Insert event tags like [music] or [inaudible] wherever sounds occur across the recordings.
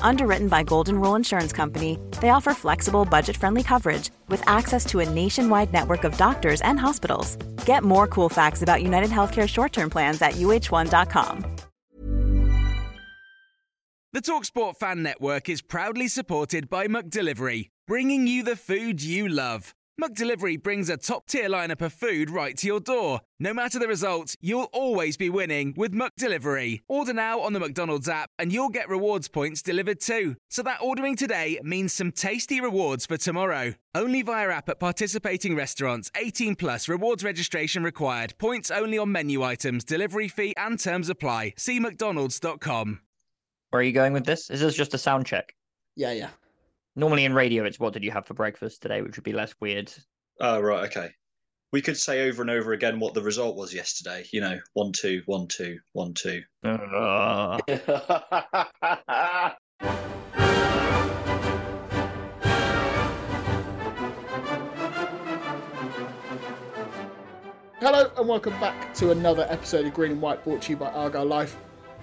Underwritten by Golden Rule Insurance Company, they offer flexible, budget friendly coverage with access to a nationwide network of doctors and hospitals. Get more cool facts about United Healthcare short term plans at uh1.com. The Talksport Fan Network is proudly supported by McDelivery, bringing you the food you love. McDelivery brings a top tier lineup of food right to your door. No matter the result, you'll always be winning with McDelivery. Order now on the McDonald's app and you'll get rewards points delivered too. So that ordering today means some tasty rewards for tomorrow. Only via app at participating restaurants. 18 plus rewards registration required. Points only on menu items, delivery fee and terms apply. See mcdonalds.com. Where are you going with this? Is this just a sound check? Yeah, yeah. Normally in radio, it's what did you have for breakfast today, which would be less weird. Oh, right. Okay. We could say over and over again what the result was yesterday. You know, one, two, one, two, one, two. Uh, [laughs] Hello and welcome back to another episode of Green and White brought to you by Argyle Life.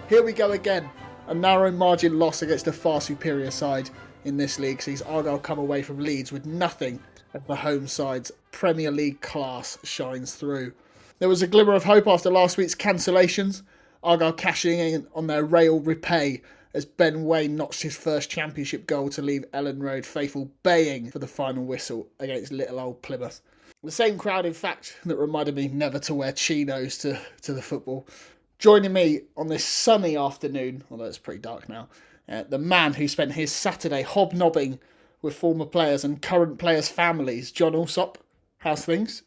Here we go again. A narrow margin loss against a far superior side in this league sees Argyle come away from Leeds with nothing as the home side's Premier League class shines through. There was a glimmer of hope after last week's cancellations, Argyle cashing in on their rail repay as Ben Waine notched his first championship goal to leave Elland Road faithful baying for the final whistle against little old Plymouth. The same crowd, in fact, that reminded me never to wear chinos to, to the football. Joining me on this sunny afternoon, although it's pretty dark now, uh, the man who spent his Saturday hobnobbing with former players and current players' families, Jon Allsop. How's things?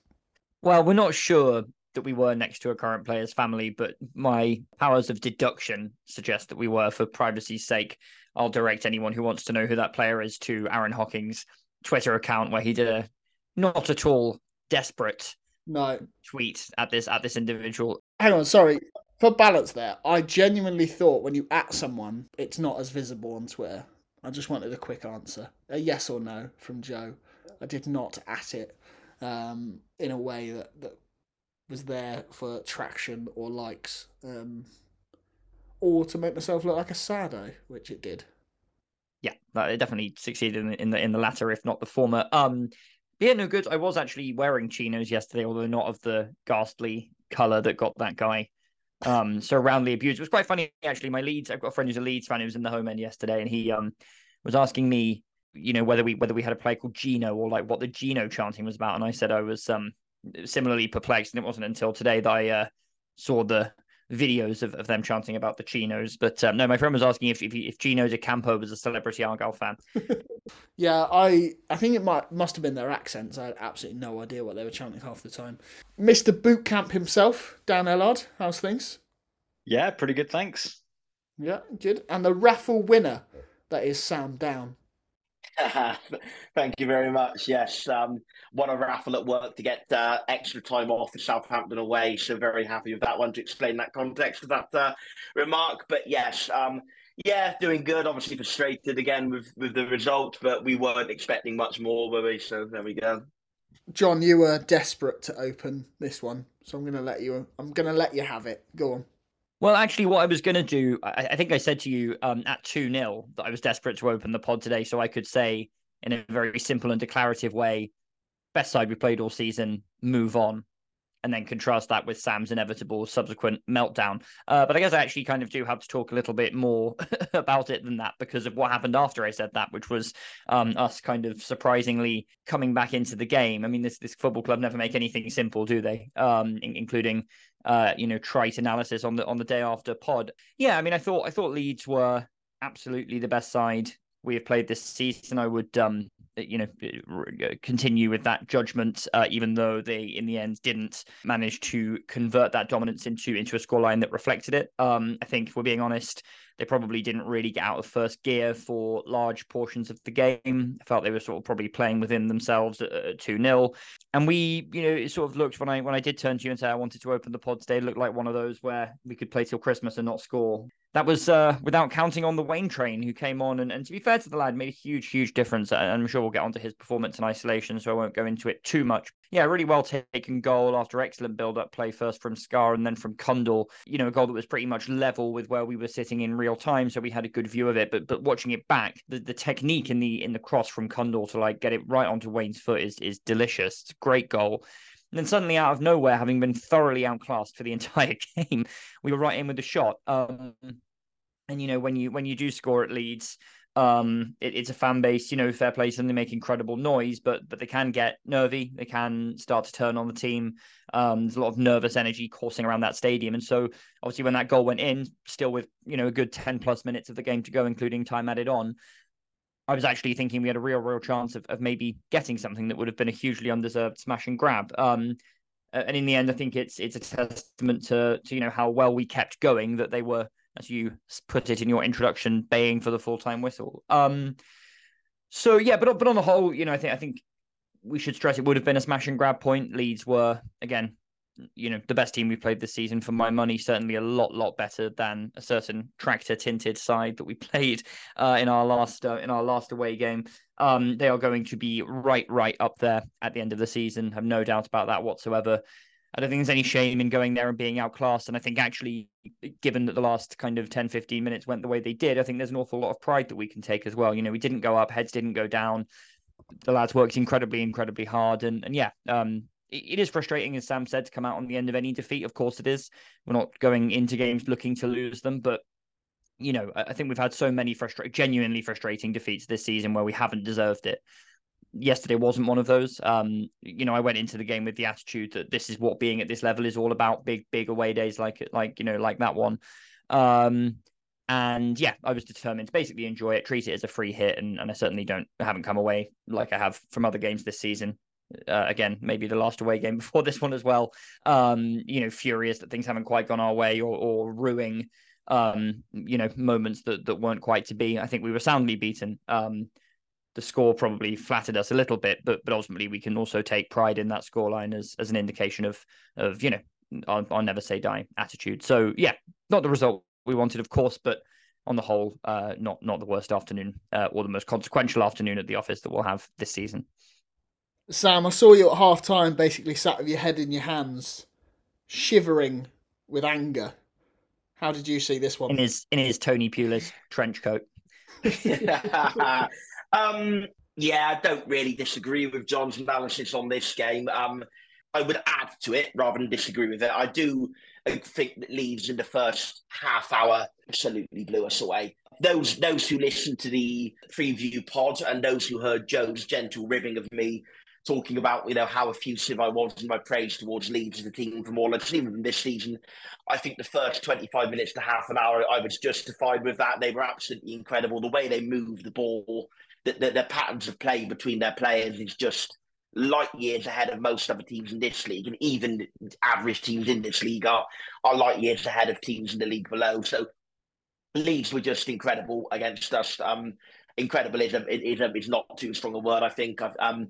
well, we're not sure that we were next to a current player's family, but my powers of deduction suggest that we were for privacy's sake. I'll direct anyone who wants to know who that player is to Aaron Hocking's Twitter account, where he did a not at all desperate No. tweet at this at this individual. Hang on, sorry. For balance there, I genuinely thought when you at someone, it's not as visible on Twitter. I just wanted a quick answer. A yes or no from Joe. I did not at it um, in a way that, that was there for traction or likes. Um, or to make myself look like a sado, which it did. Yeah, it definitely succeeded in the, in the in the latter, if not the former. Um, yeah, no good. I was actually wearing chinos yesterday, although not of the ghastly color that got that guy um so roundly abused. It was quite funny actually. My Leeds, I've got a friend who's a Leeds fan who was in the home end yesterday, and he um was asking me, you know, whether we whether we had a play called Gino or like what the Gino chanting was about, and I said I was um similarly perplexed, and it wasn't until today that I uh, saw the videos of, of them chanting about the Chinos. But um, no, my friend was asking if if, if Gino D'Acampo was a celebrity Argyle fan. [laughs] Yeah, I I think it might must have been their accents. I had absolutely no idea what they were chanting half the time. Mr. Bootcamp himself, Dan Ellard, how's things? Yeah, pretty good. Thanks. Yeah, good. And the raffle winner, that is Sam Down. [laughs] Thank you very much. Yes, um, won a raffle at work to get uh, extra time off for Southampton away. So very happy with that one to explain that context of that uh, remark. But yes, um, yeah, doing good. Obviously frustrated again with with the result, but we weren't expecting much more, were we? So there we go. Jon, you were desperate to open this one, so I'm gonna let you. I'm gonna let you have it. Go on. Well, actually, what I was going to do, I, I think I said to you um, at 2 0 that I was desperate to open the pod today so I could say in a very simple and declarative way, best side we played all season, move on, and then contrast that with Sam's inevitable subsequent meltdown. Uh, but I guess I actually kind of do have to talk a little bit more [laughs] about it than that because of what happened after I said that, which was um, us kind of surprisingly coming back into the game. I mean, this this football club never make anything simple, do they? Um, in- including uh, you know, trite analysis on the on the day after pod. Yeah, I mean, I thought I thought Leeds were absolutely the best side we have played this season. I would, um, you know, continue with that judgment, uh, even though they in the end didn't manage to convert that dominance into into a scoreline that reflected it. Um, I think, if we're being honest, They probably didn't really get out of first gear for large portions of the game. I felt they were sort of probably playing within themselves at two 0 and we, you know, it sort of looked when I when I did turn to you and say I wanted to open the pod today, it looked like one of those where we could play till Christmas and not score. That was uh, without counting on the Waine train who came on and, and to be fair to the lad, made a huge, huge difference. And I'm sure we'll get onto his performance in isolation, so I won't go into it too much. Yeah, really well taken goal after excellent build up play first from Scarr and then from Cundle. You know, a goal that was pretty much level with where we were sitting in real time, so we had a good view of it. But but watching it back, the, the technique in the in the cross from Cundle to like get it right onto Waine's foot is is delicious. Great goal. And then suddenly, out of nowhere, having been thoroughly outclassed for the [laughs] entire [laughs] game, we were right in with the shot. Um, and you know when you when you do score at Leeds, um, it, it's a fan base, you know, fair play and they make incredible noise, but but they can get nervy. They can start to turn on the team. Um, there's a lot of nervous energy coursing around that stadium, and so obviously when that goal went in, still with you know a good ten plus minutes of the game to go, including time added on. I was actually thinking we had a real, real chance of, of maybe getting something that would have been a hugely undeserved smash and grab. Um, and in the end, I think it's it's a testament to to you know how well we kept going that they were as you put it in your introduction, baying for the full time whistle. Um, so yeah, but but on the whole, you know, I think I think we should stress it would have been a smash and grab point. Leeds were again, you know, the best team we played this season for my money. Certainly a lot lot better than a certain tractor tinted side that we [laughs] played uh, in our last uh, in our last away game. Um, they are going to be right right up there at the end of the season. Have no doubt about that whatsoever. I don't think there's any shame in going there and being outclassed. And I think actually, given that the last kind of 10, 15 minutes went the way they did, I think there's an awful lot of pride that we can take as well. You know, we didn't go up, heads didn't go down. The lads worked incredibly, incredibly hard. And and yeah, um, it, it is frustrating, as Sam said, to come out on the end of any defeat. Of course it is. We're not going into games looking to lose them, but you know, I think we've had so many frustrating, genuinely frustrating defeats this season where we haven't deserved it yesterday wasn't one of those. Um, you know, I went into the game with the attitude that this is what being at this level is all about. Big, big away days like like you know, like that one. Um, and yeah, I was determined to basically enjoy it, treat it as a free hit, and, and I certainly don't haven't come away like I have from other games this season. Uh, again, maybe the last away game [laughs] before this one as well. Um, you know, furious that things haven't quite gone our way or or ruining um, you know, moments that that weren't quite to be. I think we were soundly beaten. Um, the score probably flattered us a little bit, but but ultimately we can also take pride in that scoreline as as an indication of of you know I'll, I'll, never say die attitude. So yeah, not the result we wanted, of course, but on the whole, uh, not not the worst afternoon uh, or the most consequential afternoon at the office that we'll have this season. Sam, I saw you at half time, basically sat with your head in your hands, shivering with anger. How did you see this one? In his in his Tony Pulis trench coat. [laughs] [laughs] [laughs] Um, yeah, I don't really disagree with Jon's analysis on this game. Um, I would add to it rather than disagree with it. I do think that Leeds in the first half hour absolutely blew us away. Those those who listened to the preview pod and those who heard Joe's gentle ribbing of me talking about you know how effusive I was in my praise towards Leeds as a team from all I've seen this season. I think the first 25 minutes to half an hour I was justified with that. They were absolutely incredible. The way they moved the ball, the, the, patterns of play between their players is just light years ahead of most other teams in this league, and even average teams in this league are are light years ahead of teams in the league below. So Leeds were just incredible against us. Um, incredible is, is, not too strong a word. I think. Um,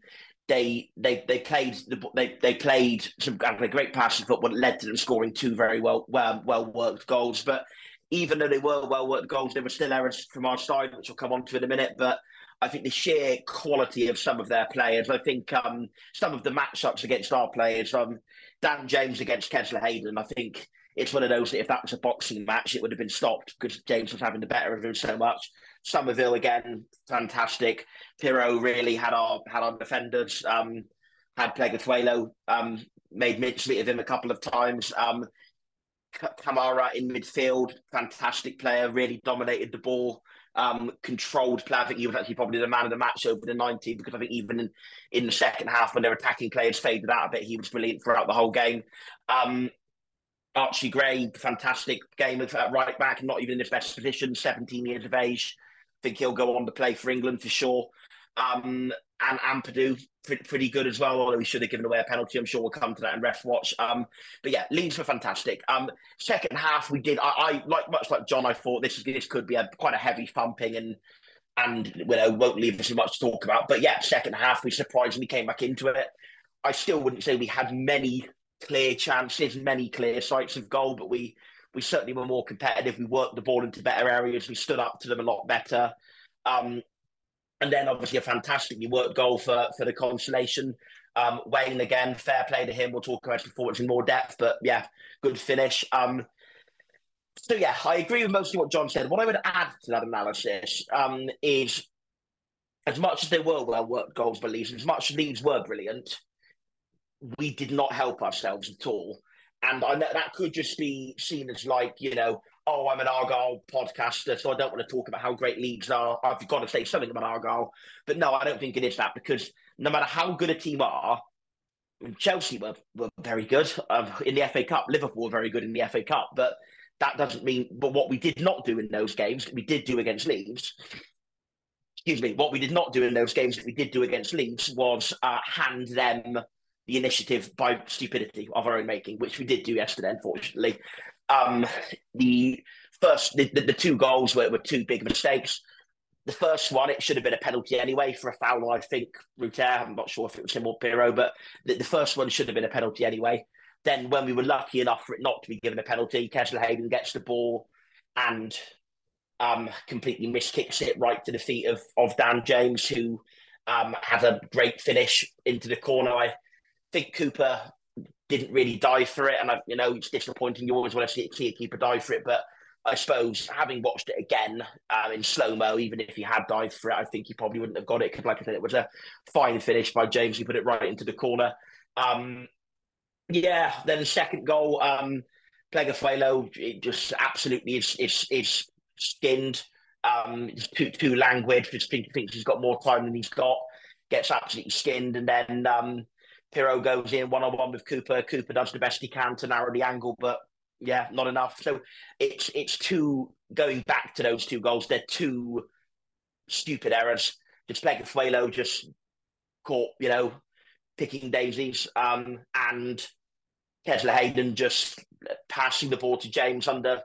they they they played the, they they played some great passing football that led to them scoring two very well well well worked goals. But even though they were well worked goals, there were still errors from our side, which we'll come on to in a minute. But I think the sheer quality of some of their players. I think um, some of the matchups against our players, um, Dan James against Kesler-Hayden. I think it's one of those that if that was a boxing match, it would have been stopped because James was having the better of him so much. Summerville again, fantastic. Piroe really had our had our defenders. Um, had Pleguezuelo um, made mincemeat of him a couple of times. Um, Kamara in midfield, fantastic player, really dominated the ball um, controlled play. I think he was actually probably the man of the match over the 90 because I think even in, in the second half when their attacking players faded out a bit, he was brilliant throughout the whole game. Um, Archie Gray, fantastic game at right back, not even in his best position, 17 years of age. I think he'll go on to play for England for sure. Um, and Ampadu pretty good as well, although he should have given away a penalty. I'm sure we'll come to that in ref watch. Um, but yeah, Leeds were fantastic. Um, second half we did. I, I like much like Jon. I thought this this could be a quite a heavy thumping and and you know won't leave us much to talk about. But yeah, second half we surprisingly came back into it. I still wouldn't say we had many clear chances, many clear sights of goal, but we we certainly were more competitive. We worked the ball into better areas. We stood up to them a lot better. Um, and then obviously a fantastically worked goal for for the consolation. Um, Waine again, fair play to him. We'll talk about his performance in more depth, but yeah, good finish. Um, so yeah, I agree with mostly what Jon said. What I would add to that analysis um, is, as much as they were well worked goals by Leeds, as much as Leeds were brilliant, we did not help ourselves at all. And I know that could just be seen as like, you know, oh, I'm an Argyle podcaster, so I don't want to talk about how great Leeds are. I've got to say something about Argyle. But no, I don't think it is that because no matter how good a team are, Chelsea were, were very good um, in the FA Cup. Liverpool were very good in the FA Cup. But that doesn't mean, but what we did not do in those games, we did do against Leeds. Excuse me, what we did not do in those games that we did do against Leeds was uh, hand them the initiative by stupidity of our own making, which we did do yesterday, unfortunately. Um, the first, the, the, the two goals were, were two big mistakes. The first one, it should have been a penalty anyway for a foul, I think, Rutter. I'm not sure if it was him or Piroe, but the, the first one should have been a penalty anyway. Then, when we were lucky enough for it not to be given a penalty, Kesler-Hayden gets the ball and um, completely miskicks it right to the feet of, of Dan James, who um, has a great finish into the corner. I think Cooper didn't really dive for it, and I, you know it's disappointing. You always want to see, see a keeper dive for it, but I suppose having watched it again um, in slow mo, even if he had dived for it, I think he probably wouldn't have got it because, like I said, it was a fine finish by James. He put it right into the corner. Um, yeah, then the second goal, um, it just absolutely is is, is skinned. Um, too too languid. Just think, thinks he's got more time than he's got. Gets absolutely skinned, and then um, Piroe goes in one on one with Cooper. Cooper does the best he can to narrow the angle, but yeah, not enough. So it's it's two going back to those two goals. They're two stupid errors. Just Pleguezuelo just caught, you know, picking daisies, um, and Kesler-Hayden just passing the ball to James under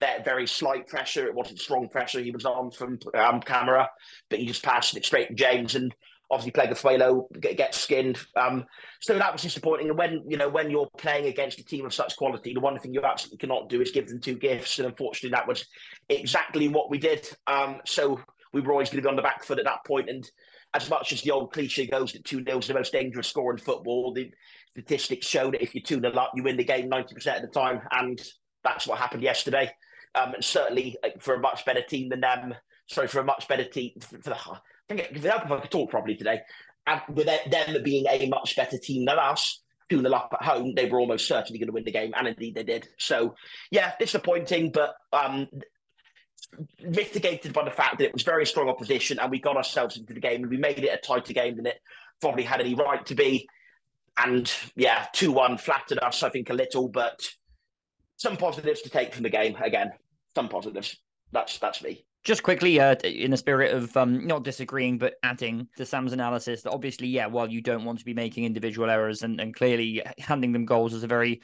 that very slight pressure. It wasn't strong pressure he was on from um, Kamara, but he just passed it straight to James and obviously played Pleguezuelo get, get skinned. Um, so that was disappointing. And when you know when you're playing against a team of such quality, the one thing you absolutely cannot do is give them two gifts. And unfortunately, that was exactly what we did. Um, so we were always going to be on the back foot at that point. And as much as the old cliche goes that 2 0 is the most dangerous score in football, the statistics show that if you 2 0 up, you win the game 90% of the time. And that's what happened yesterday. Um, and certainly uh, for a much better team than them, sorry, for a much better team, for the, if I could talk properly today, and with them being a much better team than us, 2 0 up at home, they were almost certainly going to win the game, and indeed they did. So, yeah, disappointing, but um, mitigated by the fact that it was very strong opposition and we got ourselves into the game and we made it a tighter game than it probably had any right to be. And yeah, 2 1 flattered us, I think, a little, but some positives to take from the game. Again, some positives. That's that's me. Just quickly, uh, in the spirit of um, not disagreeing, but adding to Sam's analysis, that obviously, yeah, while you don't want to be making individual errors and, and clearly handing them goals is a very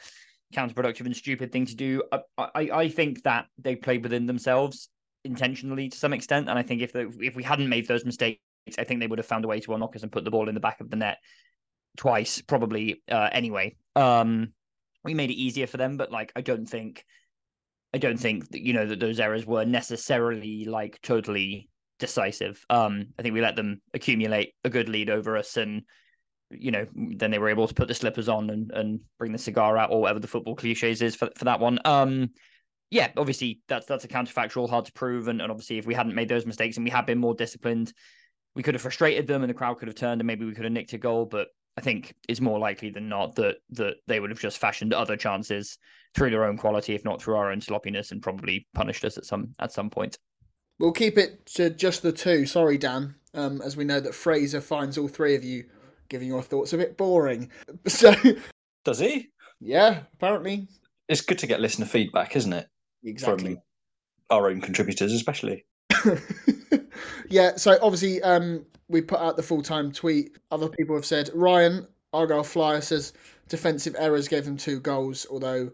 counterproductive and stupid thing to do, I, I, I think that they played within themselves intentionally to some extent. And I think if, if we hadn't made those mistakes, I think they would have found a way to unlock us and put the ball in the back of the net twice, probably uh, anyway. Um, we made it easier for them, but like, I don't think I don't think that you know that those errors were necessarily like totally decisive. Um, I think we let them accumulate a good lead over us, and you know then they were able to put the slippers on and and bring the cigar out or whatever the football cliches is for for that one. Um, yeah, obviously that's that's a counterfactual, hard to prove, and, and obviously if we hadn't made those mistakes and we had been more disciplined, we could have frustrated them and the crowd could have turned and maybe we could have nicked a goal. But I think it's more likely than not that that they would have just fashioned other chances through their own quality, if not through our own sloppiness, and probably punished us at some at some point. We'll keep it to just the two. Sorry, Dan, um, as we know that Fraser finds all three of you giving your thoughts a bit boring. [laughs] So does he? Yeah, apparently. It's good to get listener feedback, isn't it? Exactly. From our own contributors, especially. [laughs] yeah. So obviously, um, we put out the full time tweet. Other people have said Ryan Argyle Flyer says defensive errors gave them two goals, although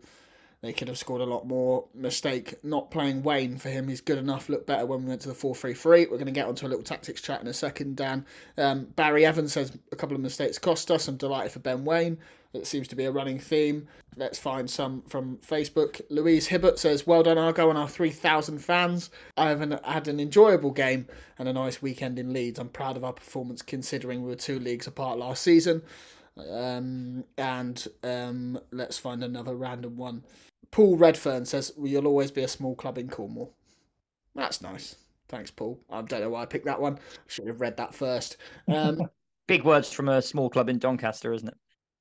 they could have scored a lot more. Mistake not playing Waine for him. He's good enough. Looked better when we went to the 4 3 3. We're going to get onto a little tactics chat in a second, Dan. Um, Barry Evans says a couple of mistakes cost us. I'm delighted for Ben Waine. It seems to be a running theme. Let's find some from Facebook. Louise Hibbert says, Well done, Argo, and our 3,000 fans. I have an, had an enjoyable game and a nice weekend in Leeds. I'm proud of our performance considering we were two leagues apart last season. Um, and um, let's find another random one. Paul Redfern says, well, You'll always be a small club in Cornwall. That's nice. Thanks, Paul. I don't know why I picked that one. Should have read that first. Um, [laughs] Big words from a small club in Doncaster, isn't it?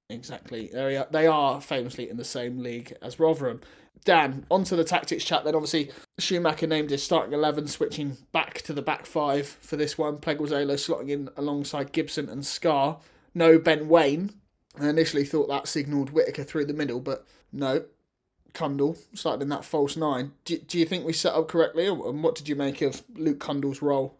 Exactly. They are, they are famously in the same league as Rotherham. Dan, onto the tactics chat then. Obviously, Schumacher named his starting 11, switching back to the back five for this one. Pleguezuelo slotting in alongside Gibson and Scarr. No Ben Waine. I initially thought that signalled Whittaker through the middle, but no. Cundle started in that false nine. Do, do you think we set up correctly, and what did you make of Luke Cundle's role?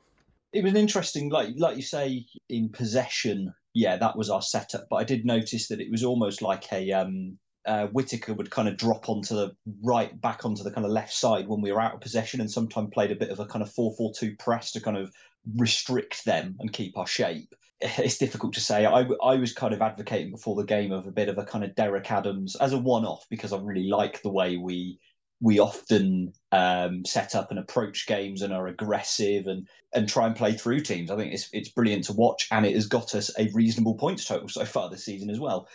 It was an interesting, like like you say, in possession. Yeah, that was our setup. But I did notice that it was almost like a um, uh, Whittaker would kind of drop onto the right, back onto the kind of left side when we were out of possession, and sometimes played a bit of a kind of four-four-two press to kind of restrict them and keep our shape. [laughs] It's difficult to say. I, I was kind of advocating before the game of a bit of a kind of Derek Adams as a one-off because I really like the way we we often um, set up and approach games and are aggressive and and try and play through teams. I think it's it's brilliant to watch, and it has got us a reasonable points total so far this season as well.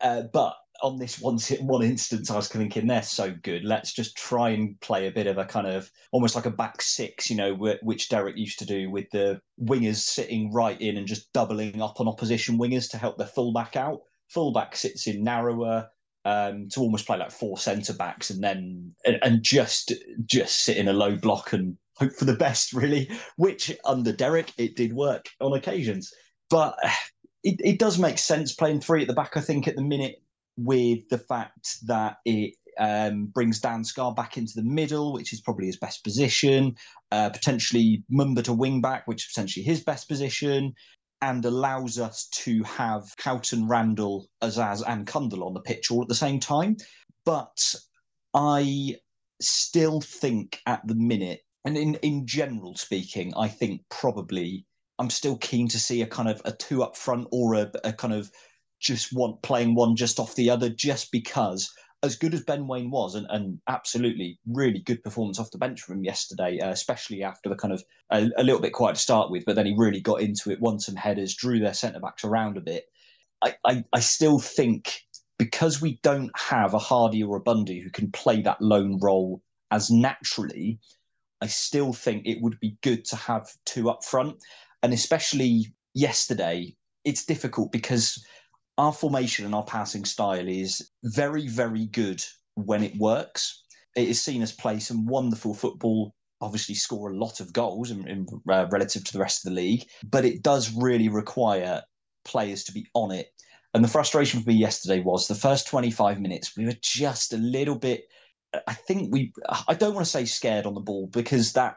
Uh, but on this one one instance, I was thinking they're so good. Let's just try and play a bit of a kind of almost like a back six, you know, which Derek used to do with the wingers sitting right in and just doubling up on opposition wingers to help their fullback out. Fullback sits in narrower um, to almost play like four centre backs, and then and, and just just sit in a low block and hope for the best, really. Which under Derek, it did work on occasions, but. [sighs] It, it does make sense playing three at the back. I think at the minute with the fact that it um, brings Dan Scarr back into the middle, which is probably his best position, uh, potentially Mumba to wing back, which is potentially his best position, and allows us to have Houghton, Randell, Azaz, and Cundle on the pitch all at the same time. But I still think at the minute, and in, in general speaking, I think probably I'm still keen to see a kind of a two up front or a, a kind of just want playing one just off the other just because as good as Ben Waine was, and, and absolutely really good performance off the bench from him yesterday, uh, especially after the kind of a, a, little bit quiet to start with, but then he really got into it, won some headers, drew their centre backs around a bit. I, I, I, still think because we don't have a Hardie or a Bundu who can play that lone role as naturally, I still think it would be good to have two up front. And especially yesterday, it's difficult because our formation and our passing style is very, very good when it works. It is seen us play some wonderful football, obviously score a lot of goals in, in uh, relative to the rest of the league, but it does really require players to be on it. And the frustration for me yesterday was the first 25 minutes, we were just a little bit I think we. I don't want to say scared on the ball because that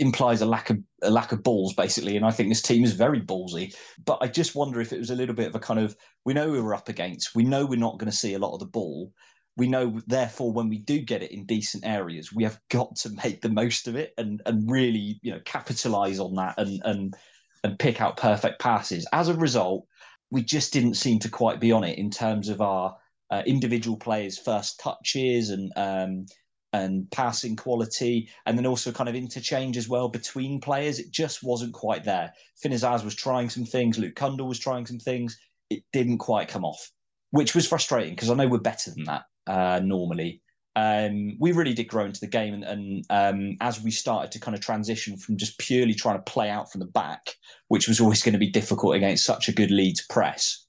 implies a lack of a lack of balls, basically. And I think this team is very ballsy. But I just wonder if it was a little bit of a kind of we know we were up against. We know we're not going to see a lot of the ball. We know, therefore, when we do get it in decent areas, we have got to make the most of it and and really, you know, capitalize on that and and and pick out perfect passes. As a result, we just didn't seem to quite be on it in terms of our uh, individual players' first touches and um, and passing quality, and then also kind of interchange as well between players. It just wasn't quite there. Finn Azaz was trying some things. Luke Cundle was trying some things. It didn't quite come off, which was frustrating because I know we're better than that uh, normally. Um, we really did grow into the game, and, and um, as we started to kind of transition from just purely trying to play out from the back, which was always going to be difficult against such a good Leeds press,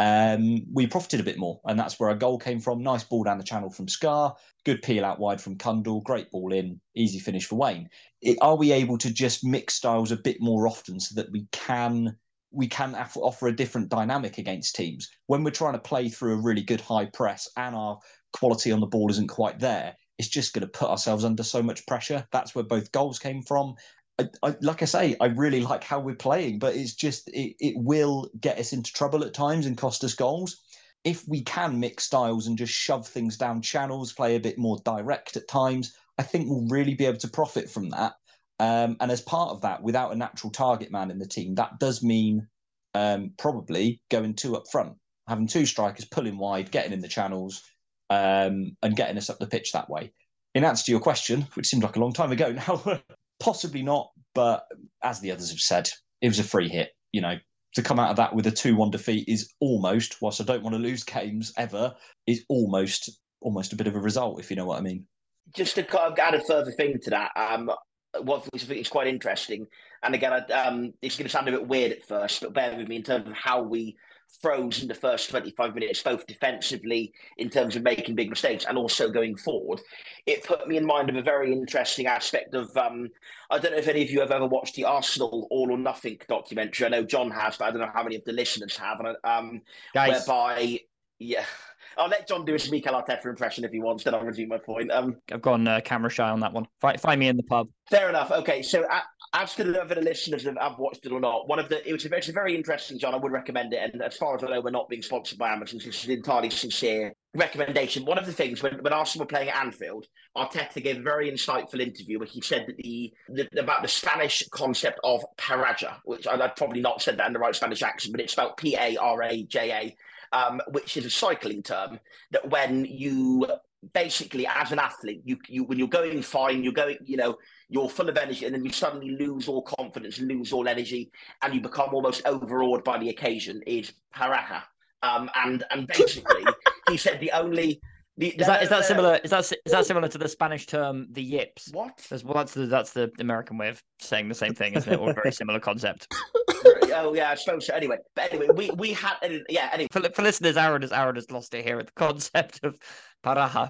um, we profited a bit more, and that's where our goal came from. Nice ball down the channel from Scarr, good peel out wide from Cundle, great ball in, easy finish for Waine. It, are we able to just mix styles a bit more often so that we can we can offer a different dynamic against teams when we're trying to play through a really good high press and our quality on the ball isn't quite there? It's just going to put ourselves under so much pressure. That's where both goals came from, I, I, like I say, I really like how we're playing, but it's just it, it will get us into trouble at times and cost us goals. If we can mix styles and just shove things down channels, play a bit more direct at times, I think we'll really be able to profit from that. Um, and as part of that, without a natural target man in the team, that does mean um, probably going two up front, having two strikers pulling wide, getting in the channels, um, and getting us up the pitch that way. In answer to your question, which seemed like a long time ago now, [laughs] possibly not, but as the others have said, it was a free hit. You know, to come out of that with a 2 1 defeat is almost, whilst I don't want to lose games ever, is almost almost a bit of a result, if you know what I mean. Just to kind of add a further thing to that, um, what I think is quite interesting, and again, um, it's going to sound a bit weird at first, but bear with me in terms of how we froze in the first 25 minutes, both defensively in terms of making big mistakes and also going forward. It put me in mind of a very interesting aspect of, um, I don't know if any of you have ever watched the Arsenal All or Nothing documentary. I know Jon has, but I don't know how many of the listeners have. Um, Guys. Whereby, yeah. I'll let Jon do his Mikel Arteta impression if he wants, then I'll resume my point. Um, I've gone uh, camera shy on that one. Find, find me in the pub. Fair enough. Okay, so uh, as to the other listeners have watched it or not, one of the it was a, it's a very interesting, Jon. I would recommend it. And as far as I know, we're not being sponsored by Amazon. This is an entirely sincere recommendation. One of the things when, when Arsenal were playing at Anfield, Arteta gave a very insightful interview where he said that the, the about the Spanish concept of paraja, which I, I've probably not said that in the right Spanish accent, but it's spelled P A R A J A um, which is a cycling term that when you basically as an athlete you, you when you're going fine you're going you know you're full of energy and then you suddenly lose all confidence lose all energy and you become almost overawed by the occasion is paraha um, and and basically [laughs] he said the only the, Is that is that similar? Is that is that similar to the Spanish term the yips? What? Well, that's the that's the American way of saying the same thing, isn't it? Or a very similar concept. [laughs] oh yeah, I suppose so. Anyway, but anyway, we we had yeah. Anyway, for, for listeners, Aaron has Aaron has lost it here at the concept of paraha.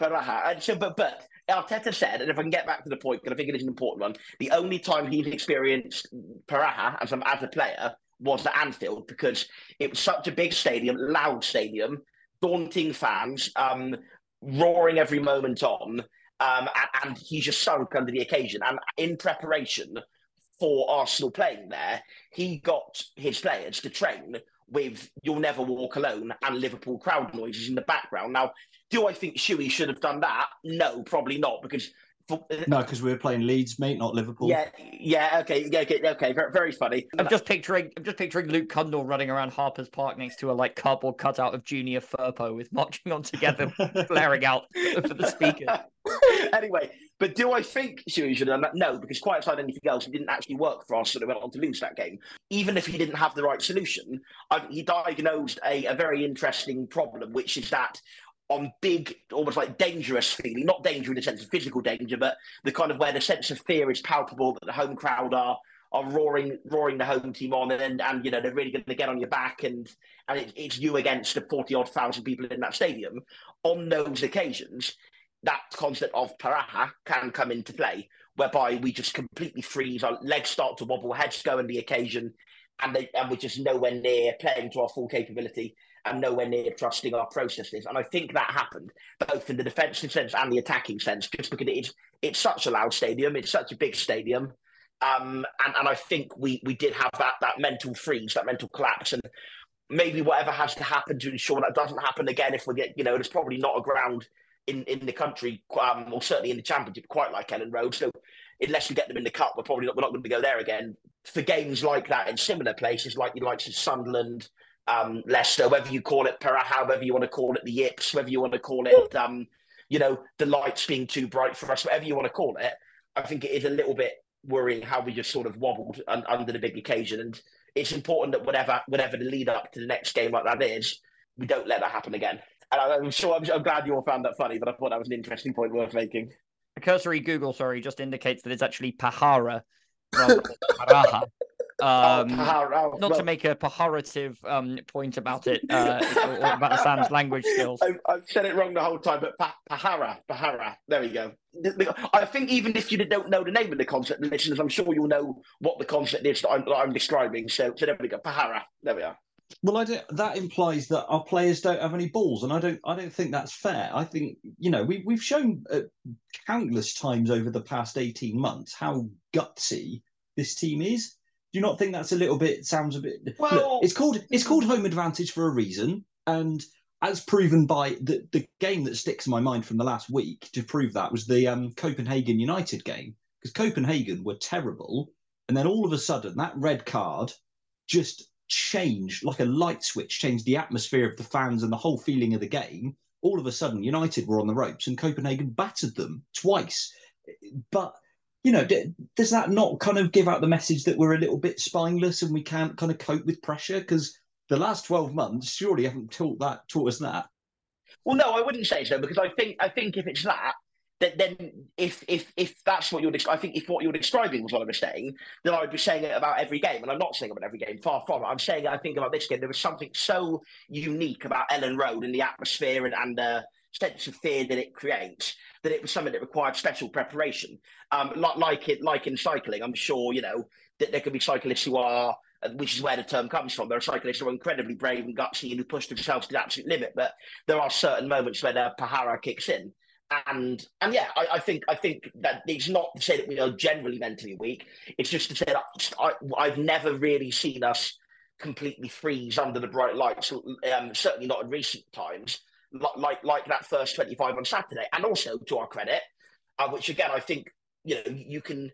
Paraha. And so, but but Arteta said, and if I can get back to the point, because I think it is an important one, the only time he's experienced Paraha as, as a player was at Anfield because it was such a big stadium, loud stadium, daunting fans, um, roaring every moment on, um, and, and he just sunk under the occasion. And in preparation for Arsenal playing there, he got his players to train with You'll Never Walk Alone and Liverpool crowd noises in the background. Now, do I think Shuey should have done that? No, probably not, because Uh, no, because we are playing Leeds, mate, not Liverpool. Yeah, yeah, okay, yeah, okay, okay, very, very funny. I'm just picturing, I'm just picturing Luke Cundle running around Harper's Park next to a like cardboard cutout of Junior Firpo with marching on together, [laughs] flaring out for the speaker. [laughs] anyway, but do I think Shuey should have done that? No, because quite aside anything else, it didn't actually work for us, so they went on to lose that game. Even if he didn't have the right solution, I, he diagnosed a, a very interesting problem, which is that on big, almost like dangerous feeling, not danger in the sense of physical danger, but the kind of where the sense of fear is palpable that the home crowd are are roaring roaring the home team on and and you know they're really going to get on your back and and it, it's you against the 40 odd thousand people in that stadium. On those occasions that concept of paraha can come into play whereby we just completely freeze our legs start to wobble heads go on the occasion and they, and we're just nowhere near playing to our full capability and nowhere near trusting our processes. And I think that happened both in the defensive sense and the attacking sense, just because it's it's such a loud stadium, it's such a big stadium. Um, and, and I think we we did have that that mental freeze, that mental collapse, and maybe whatever has to happen to ensure that doesn't happen again. If we get, you know, there's probably not a ground in in the country, um, or certainly in the championship, quite like Elland Road. So unless we get them in the cup, we're probably not, we're not going to go there again. For games like that in similar places, like the likes of Sunderland, um, Leicester, whether you call it Para, however you want to call it, the Yips, whether you want to call it, um, you know, the lights being too bright for us, whatever you want to call it, I think it is a little bit worrying how we just sort of wobbled un- under the big occasion. And it's important that whatever whatever the lead up to the next game like that is, we don't let that happen again. And I'm sure I'm, I'm glad you all found that funny, but I thought that was an interesting point worth making. A cursory Google, sorry, just indicates that it's actually Pahara rather than Paraha. [laughs] Um, [laughs] oh, not to make a pejorative um, point about it uh, or, or about [laughs] Sam's language skills. I, have said it wrong the whole time, but Pahara, Pahara. There we go. I think even if you don't know the name of the concept, listeners, I'm sure you'll know what the concept is that I'm, that I'm describing. So, so there we go. Pahara. There we are. Well, I don't, that implies that our players don't have any balls, and I don't. I don't think that's fair. I think you know we we've shown uh, countless times over the past eighteen months how gutsy this team is. Do you not think that's a little bit sounds a bit? Well, Look, it's called it's called home advantage for a reason, and as proven by the the game that sticks in my mind from the last week to prove that was the um, Copenhagen United game because Copenhagen were terrible, and then all of a sudden that red card just changed like a light switch, changed the atmosphere of the fans and the whole feeling of the game. All of a sudden, United were on the ropes and Copenhagen battered them twice. But you know, does that not kind of give out the message that we're a little bit spineless and we can't kind of cope with pressure? Because the last twelve months surely haven't taught that taught us that. Well, no, I wouldn't say so because I think I think if it's that, then, then if if if that's what you're, I think if what you're describing was what I was saying, then I would be saying it about every game, and I'm not saying about every game. Far from it. I'm saying I think about this game. There was something so unique about Elland Road and the atmosphere and and the sense of fear that it creates that it was something that required special preparation. Um, like like it like in cycling, I'm sure you know that there could be cyclists who are which is where the term comes from. There are cyclists who are incredibly brave and gutsy and who push themselves to the absolute limit, but there are certain moments where the pahara kicks in and and yeah, I, I, think I think that it's not to say that we are generally mentally weak. It's just to say that I, I've never really seen us completely freeze under the bright lights. Um, certainly not in recent times, like like that first twenty five on Saturday. And also to our credit, uh, which again I think you know you can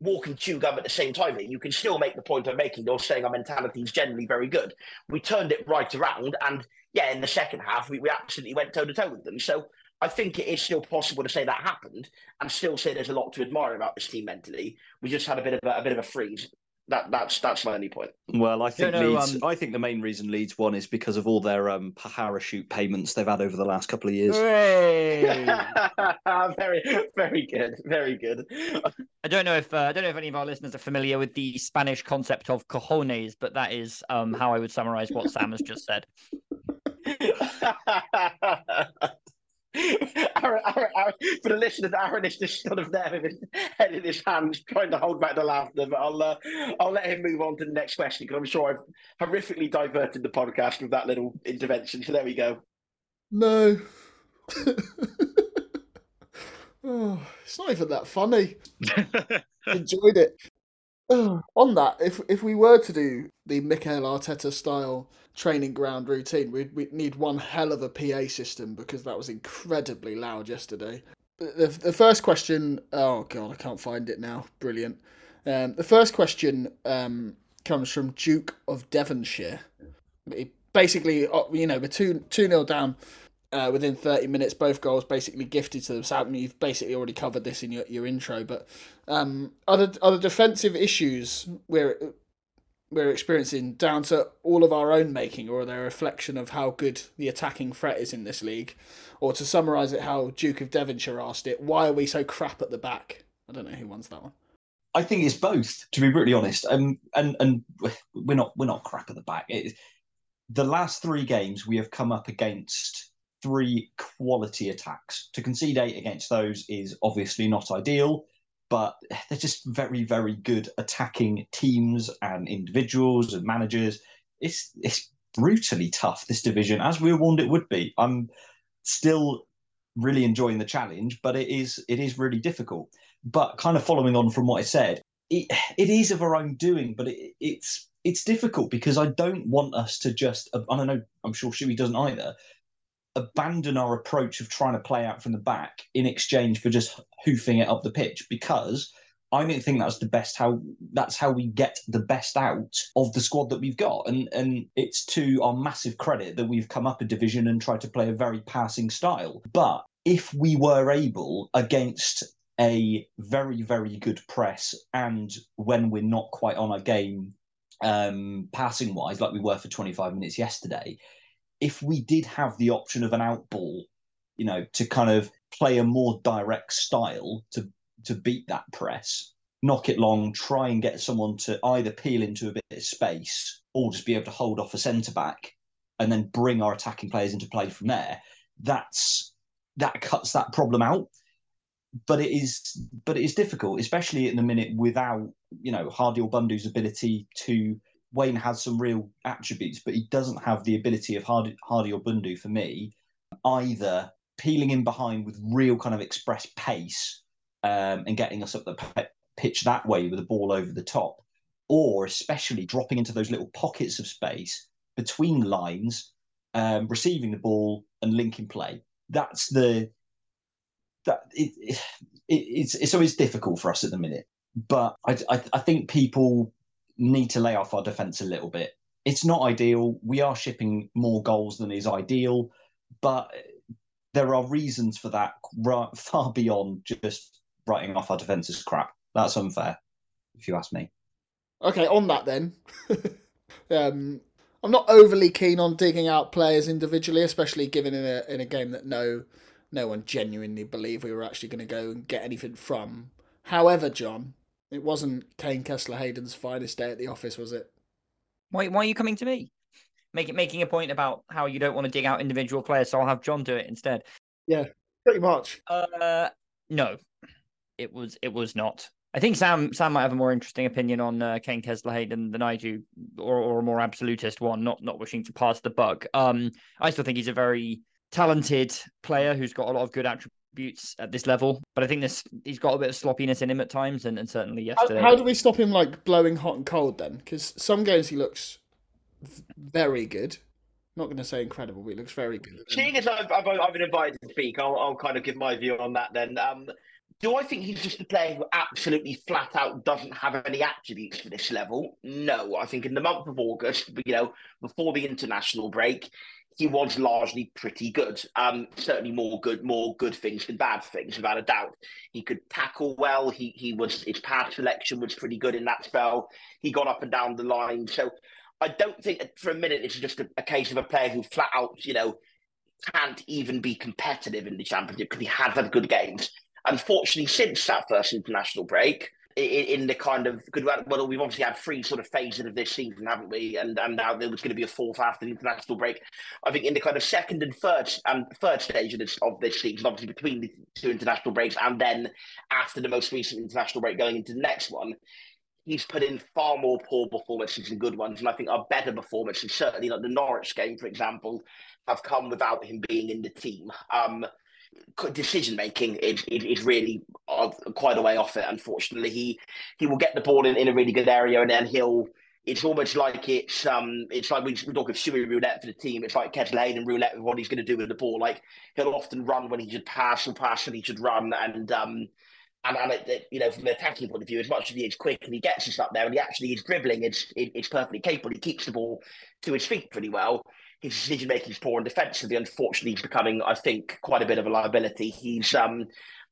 walk and chew gum at the same time. You can still make the point I'm making. You're saying our mentality is generally very good. We turned it right around, and yeah, in the second half we, we absolutely went toe to toe with them. So I think it is still possible to say that happened and still say there's a lot to admire about this team mentally. We just had a bit of a, a bit of a freeze. That that's that's my only point. Well, I think no, Leeds. um, I think the main reason Leeds won is because of all their um, parachute payments they've had over the last couple of years. [laughs] very very good, very good. I don't know if uh, I don't know if any of our listeners are familiar with the Spanish concept of cojones, but that is um, how I would summarize what Sam has just said. [laughs] [laughs] Aaron, Aaron, Aaron, for the listeners, Aaron is just sort of there with his head in his hands, trying to hold back the laughter. But I'll uh, I'll let him move on to the next question because I'm sure I've horrifically diverted the podcast with that little intervention. So there we go. No. [laughs] oh, it's not even that funny. [laughs] Enjoyed it. [sighs] On that, if if we were to do the Mikel Arteta style training ground routine, we'd, we'd need one hell of a PA system because that was incredibly loud yesterday. The, the first question, oh god, I can't find it now. Brilliant. Um, the first question um, comes from Duke of Devonshire. It basically, uh, you know, we're 2 2 nil down uh, within 30 minutes, both goals basically gifted to them. So I mean, you've basically already covered this in your, your intro, but um, other other defensive issues we're we're experiencing down to all of our own making, or are they a reflection of how good the attacking threat is in this league? Or to summarise it, how Duke of Devonshire asked it, why are we so crap at the back? I don't know who wants that one. I think it's both, to be brutally honest. Um, and and we're not we're not crap at the back. It, the last three games we have come up against three quality attacks. To concede eight against those is obviously not ideal, but they're just very, very good attacking teams and individuals and managers. It's it's brutally tough this division, as we were warned it would be. I'm still really enjoying the challenge, but it is it is really difficult. But kind of following on from what I said, it it is of our own doing, but it, it's it's difficult because I don't want us to just. I don't know. I'm sure Shuey doesn't either abandon our approach of trying to play out from the back in exchange for just hoofing it up the pitch because I don't think that's the best how that's how we get the best out of the squad that we've got. And and it's to our massive credit that we've come up a division and tried to play a very passing style. But if we were able against a very, very good press and when we're not quite on our game um passing wise, like we were for 25 minutes yesterday, if we did have the option of an out ball, you know, to kind of play a more direct style to to beat that press, knock it long, try and get someone to either peel into a bit of space or just be able to hold off a centre back and then bring our attacking players into play from there. That's that cuts that problem out. But it is but it is difficult, especially in the minute without, you know, Hardie or Bundu's ability to Waine has some real attributes, but he doesn't have the ability of Hardie, Hardie or Bundu for me, either peeling in behind with real kind of express pace um, and getting us up the pitch that way with the ball over the top, or especially dropping into those little pockets of space between lines, um, receiving the ball and linking play. That's the that it, it, it's it's always difficult for us at the minute. But I, I, I think people need to lay off our defence a little bit. It's not ideal. We are shipping more goals than is ideal, but there are reasons for that [laughs] far beyond just writing off our defence as crap. That's unfair, if you ask me. Okay, on that then. [laughs] um, I'm not overly keen on digging out players individually, especially given in a in a game that no no one genuinely believed we were actually going to go and get anything from. However, Jon, it wasn't Kaine Kesler Hayden's finest day at the office, was it? Why why are you coming to me? Making making a point about how you don't want to dig out individual players, so I'll have Jon do it instead. Yeah, pretty much. Uh no. It was it was not. I think Sam Sam might have a more interesting opinion on uh, Kaine Kesler Hayden than I do, or, or a more absolutist one, not not wishing to pass the buck. Um, I still think he's a very talented player who's got a lot of good attributes at this level, but I think this he's got a bit of sloppiness in him at times, and, and certainly yesterday. How, how do we stop him like blowing hot and cold then? Because some games he looks very good. Not going to say incredible, but he looks very good. Seeing as I've, I've, I've been invited to speak, I'll, I'll kind of give my view on that then. Um, do I think he's just a player who absolutely flat out doesn't have any attributes for this level? No. I think in the month of August, you know, before the international break, he was largely pretty good. Um, certainly more good, more good things than bad things, without a doubt. He could tackle well. He he was his pass selection was pretty good in that spell. He got up and down the line. So I don't think for a minute it's just a, a case of a player who flat out, you know, can't even be competitive in the championship because he has had good games. Unfortunately, since that first international break, in, the kind of good well, we've obviously had three sort of phases of this season, haven't we? And and now there was going to be a fourth after the international break. I think in the kind of second and third and third stage of this of this season, obviously between the two international breaks, and then after the most recent international break going into the next one, he's put in far more poor performances than good ones. And I think our better performances, certainly like the Norwich game, for example, have come without him being in the team. Um, decision making is, is, really uh, quite a way off it. Unfortunately, he he will get the ball in, in a really good area, and then he'll. It's almost like it's um it's like we, we talk of Shuey roulette for the team. It's like Kesler Hayden roulette with what he's going to do with the ball. Like he'll often run when he should pass, or pass when he should run, and um and, and it, it, you know, from the attacking point of view, as much as he is quick and he gets us up there and he actually is dribbling, it's, it, it's perfectly capable. He keeps the ball to his feet pretty well his decision making is poor and defensively. Unfortunately, he's becoming, I think, quite a bit of a liability. He's um,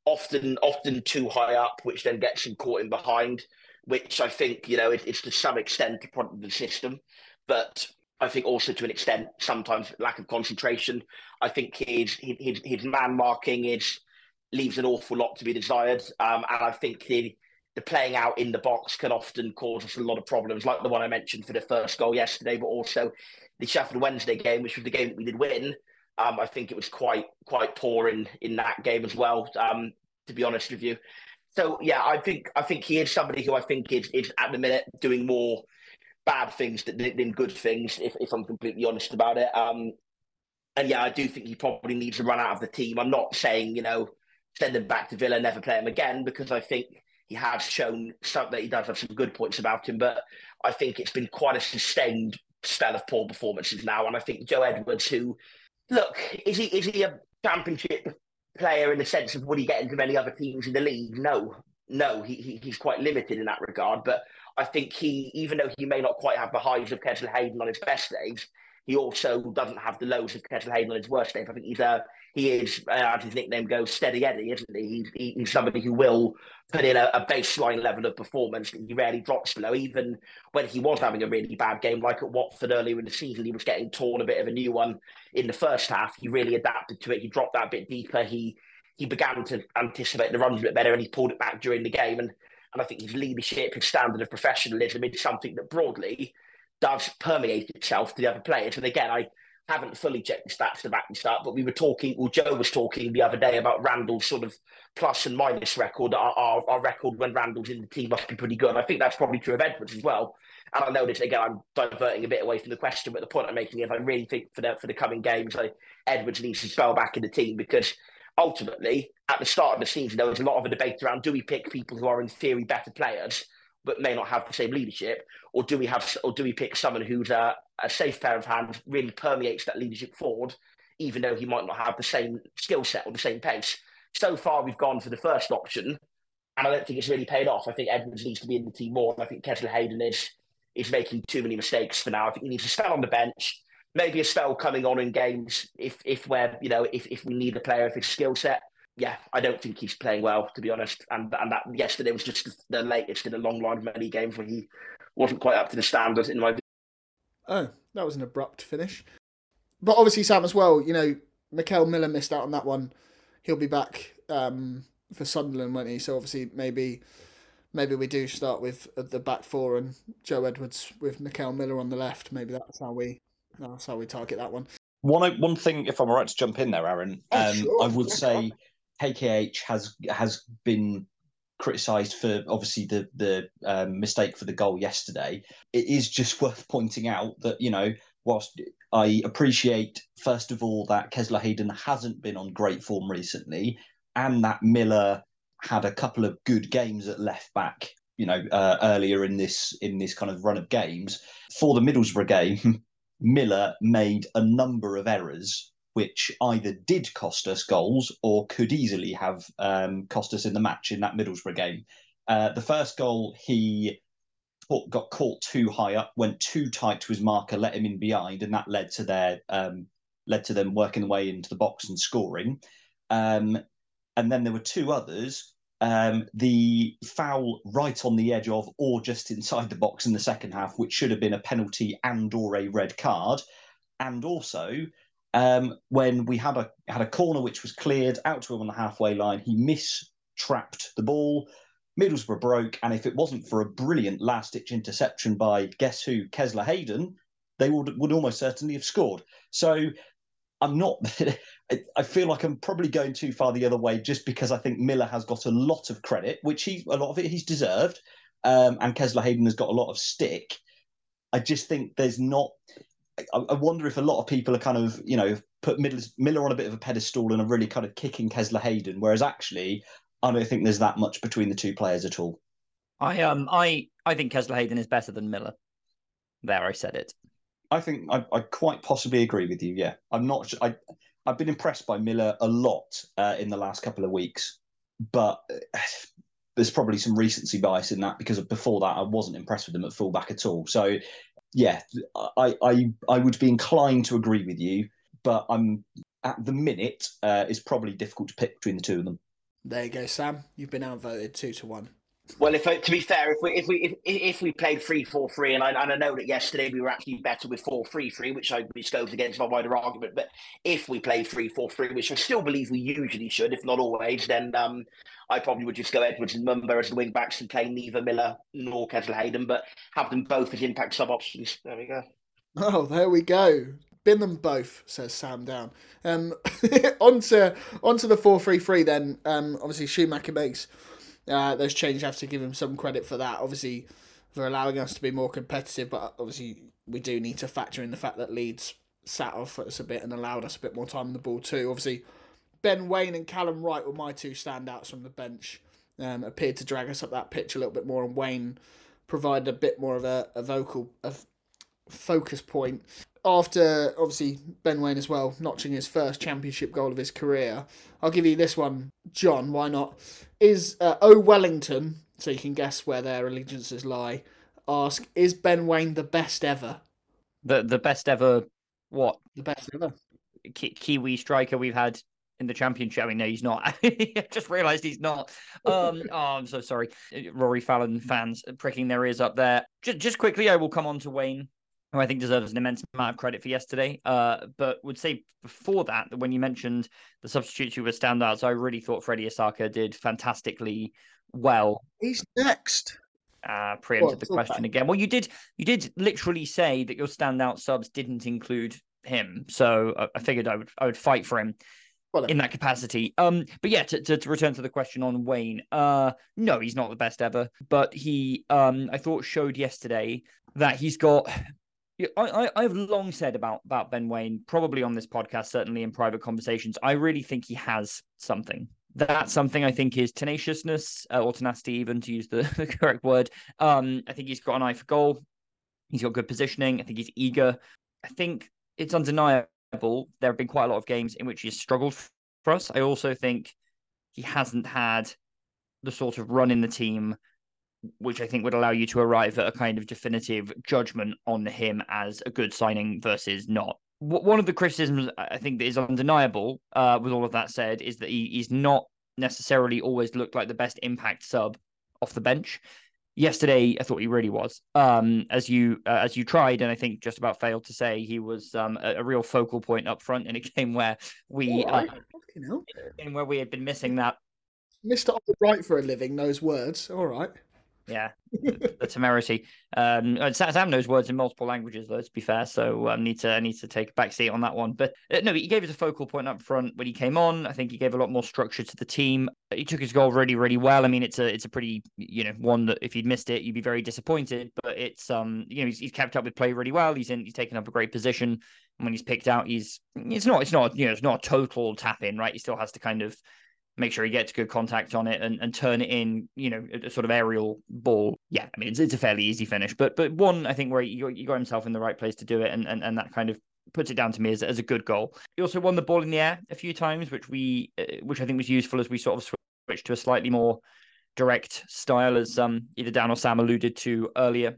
often often too high up, which then gets him caught in behind. Which I think you know it, it's to some extent a product of the system, but I think also to an extent sometimes lack of concentration. I think his his his man marking is leaves an awful lot to be desired, um, and I think the the playing out in the box can often cause us a lot of problems, like the one I mentioned for the first goal yesterday, but also the Sheffield Wednesday game, which was the game that we did win. Um, I think it was quite quite poor in in that game as well. Um, to be honest with you, so yeah, I think I think he is somebody who I think is is at the minute doing more bad things than, than good things. If if I'm completely honest about it. Um, and yeah, I do think he probably needs to run out of the team. I'm not saying you know send him back to Villa, never play him again, because I think he has shown some, that he does have some good points about him. But I think it's been quite a sustained spell of poor performances now. And I think Joe Edwards, who look, is he is he a championship player in the sense of would he get into many other teams in the league? No, no, he, he he's quite limited in that regard. But I think he, even though he may not quite have the highs of Kesler Hayden on his best days, he also doesn't have the lows of Kesler Hayden on his worst days. I think he's a he is, uh, as his nickname goes, steady Eddie, isn't he? He's, he's somebody who will put in a, a, baseline level of performance he rarely drops below. Even when he was having a really bad game, like at Watford earlier in the season, he was getting torn a bit of a new one in the first half. He really adapted to it. He dropped that bit deeper. He he began to anticipate the runs a bit better, and he pulled it back during the game. And and I think his leadership, his standard of professionalism, is something that broadly does permeate itself to the other players. And again, I haven't fully checked the stats to back this up, but we were talking, well, Joe was talking the other day about Randell's sort of plus and minus record. Our, our, our record when Randell's in the team must be pretty good. I think that's probably true of Edwards as well. And I know this again, I'm diverting a bit away from the question, but the point I'm making is I really think for the for the coming games, like Edwards needs to spell back in the team because ultimately, at the start of the season, there was a lot of a debate around do we pick people who are in theory better players but may not have the same leadership, or do we have, or do we pick someone who's a, a safe pair of hands, really permeates that leadership forward, even though he might not have the same skill set or the same pace? So far, we've gone for the first option, and I don't think it's really paid off. I think Edwards needs to be in the team more, and I think Kesler Hayden is is making too many mistakes for now. I think he needs to spell on the bench, maybe a spell coming on in games if if we're you know if, if we need a player of his skill set yeah, I don't think he's playing well, to be honest. And and that yesterday was just the latest in a long line of many games where he wasn't quite up to the standard in my view. Oh, that was an abrupt finish. But obviously, Sam, as well, you know, Mickel Miller missed out on that one. He'll be back um, for Sunderland, won't he? So obviously, maybe maybe we do start with the back four and Joe Edwards with Mickel Miller on the left. Maybe that's how we that's how we target that one. One one thing, if I'm right to jump in there, Aaron, oh, um, sure. I would Yeah, say KKH has has been criticised for obviously the the um, mistake for the goal yesterday. It is just [laughs] worth pointing out that you know whilst I appreciate first of all that Kesler Hayden hasn't been on great form recently, and that Miller had a couple of good games at left back. You know, uh, earlier in this in this kind of run of games for the Middlesbrough game, [laughs] Miller made a number of errors which either did cost us goals or could easily have um, cost us in the match in that Middlesbrough game. Uh, the first goal, he got caught too high up, went too tight to his marker, let him in behind, and that led to their um, led to them working their way into the box and scoring. Um, and then there were two others. Um, the foul right on the edge of or just inside the box in the second half, which should have been a penalty and or a red card, and also um, when we had a had a corner which was cleared out to him on the halfway line, he mistrapped the ball. Middlesbrough broke, and if it wasn't for a brilliant last ditch interception by guess who, Kesler Hayden, they would would almost certainly have scored. So I'm not. [laughs] I feel like I'm probably going too far the other way, just because I think Miller has got a lot of credit, which he a lot of it he's deserved, um, and Kesler Hayden has got a lot of stick. I just think there's not. I, I wonder if a lot of people are kind of you know put Miller, Miller on a bit of a pedestal and are really kind of kicking Kesler Hayden, whereas actually I don't think there's that much between the two players at all. I um I I think Kesler Hayden is better than Miller. There, I said it. I think I, I quite possibly agree with you. Yeah, I'm not. I I've been impressed by Miller a lot uh, in the last couple of weeks, but uh, there's probably some recency bias in that because before that I wasn't impressed with him at fullback at all. So yeah, I I I would be inclined to agree with you, but I'm at the minute uh, it's probably difficult to pick between the two of them. There you go, Sam. You've been outvoted two to one. Well, if to be fair, if we if we if, if we played three four three, and I and I know that yesterday we were actually better with four three three, which I which goes against my wider argument. But if we play three four three, which I still believe we usually should, if not always, then um, I probably would just go Edwards and Mumba as the wing backs and play neither Miller nor Kesler Hayden, but have them both as impact sub options. There we go. Oh, there we go. Bin them both, says Sam Down. Um, [laughs] onto onto the four three three. Then, um, obviously Schumacher makes uh, those changes. Have to give him some credit for that. Obviously, for allowing us to be more competitive, but obviously we do need to factor in the fact that Leeds sat off us a bit and allowed us a bit more time on the ball too. Obviously, Ben Waine and Callum Wright were my two standouts from the bench. Um, appeared to drag us up that pitch a little bit more, and Waine provided a bit more of a, a vocal focus point after obviously Ben Waine as well notching his first championship goal of his career. I'll give you this one, Jon. Why not? Is uh, O Wellington, so you can guess where their allegiances lie. Ask: Is Ben Waine the best ever? The the best ever what The best ever. Ki- Kiwi striker we've had in the championship. I mean, no, he's not. [laughs] I just realised he's not. Um, [laughs] oh, I'm so sorry, Rory Fallon fans pricking their ears up there. Just just quickly, I will come on to Waine who I think deserves an immense amount of credit for yesterday. Uh, but would say before that, that when you mentioned the substitutes who were standouts, I really thought Freddie Issaka did fantastically well. He's next. Uh, preempted the question again. Well, you did you did literally say that your standout subs didn't include him. So I, I figured I would I would fight for him Well, in that capacity. Um, but yeah, to, to, to return to the question on Waine, uh, no, he's not the best ever, but he, um, I thought showed yesterday that he's got. Yeah, I, I I've long said about about Ben Waine, probably on this podcast, certainly in private conversations. I really think he has something. That something I think is tenaciousness uh, or tenacity, even to use the, [laughs] the correct word. Um, I think he's got an eye for goal. He's got good positioning. I think he's eager. I think it's undeniable there have been quite a lot of games in which he's struggled for us. I also think he hasn't had the sort of run in the team which I think would allow you to arrive at a kind of definitive judgment on him as a good signing versus not. One of the criticisms I think that is undeniable, uh, with all of that said, is that he, he's not necessarily always looked like the best impact sub off the bench yesterday I thought he really was. Um, as you uh, as you tried, and I think just about failed to say, he was um, a, a real focal point up front in a game where we right. uh, in where we had been missing that. Mr. Albright for a living knows words. All right. Yeah, [laughs] the, the temerity. Um, and Sam knows words in multiple languages, though. To be fair, so um, need to I need to take a back seat on that one. But uh, no, he gave us a focal point up front when he came on. I think he gave a lot more structure to the team. He took his goal really, really well. I mean, it's a it's a pretty you know one that if you'd missed it, you'd be very disappointed. But it's um you know he's, he's kept up with play really well. He's in he's taken up a great position. And when he's picked out, he's it's not it's not you know it's not a total tap in, right? He still has to kind of make sure he gets good contact on it and, and turn it in, you know, a, sort of aerial ball. Yeah, I mean, it's, it's a fairly easy finish, but but one, I think, where he, he got himself in the right place to do it, and, and, and that kind of puts it down to me as, as a good goal. He also won the ball in the air a few times, which we, uh, which I think was useful as we sort of switched to a slightly more direct style, as um, either Dan or Sam alluded to earlier,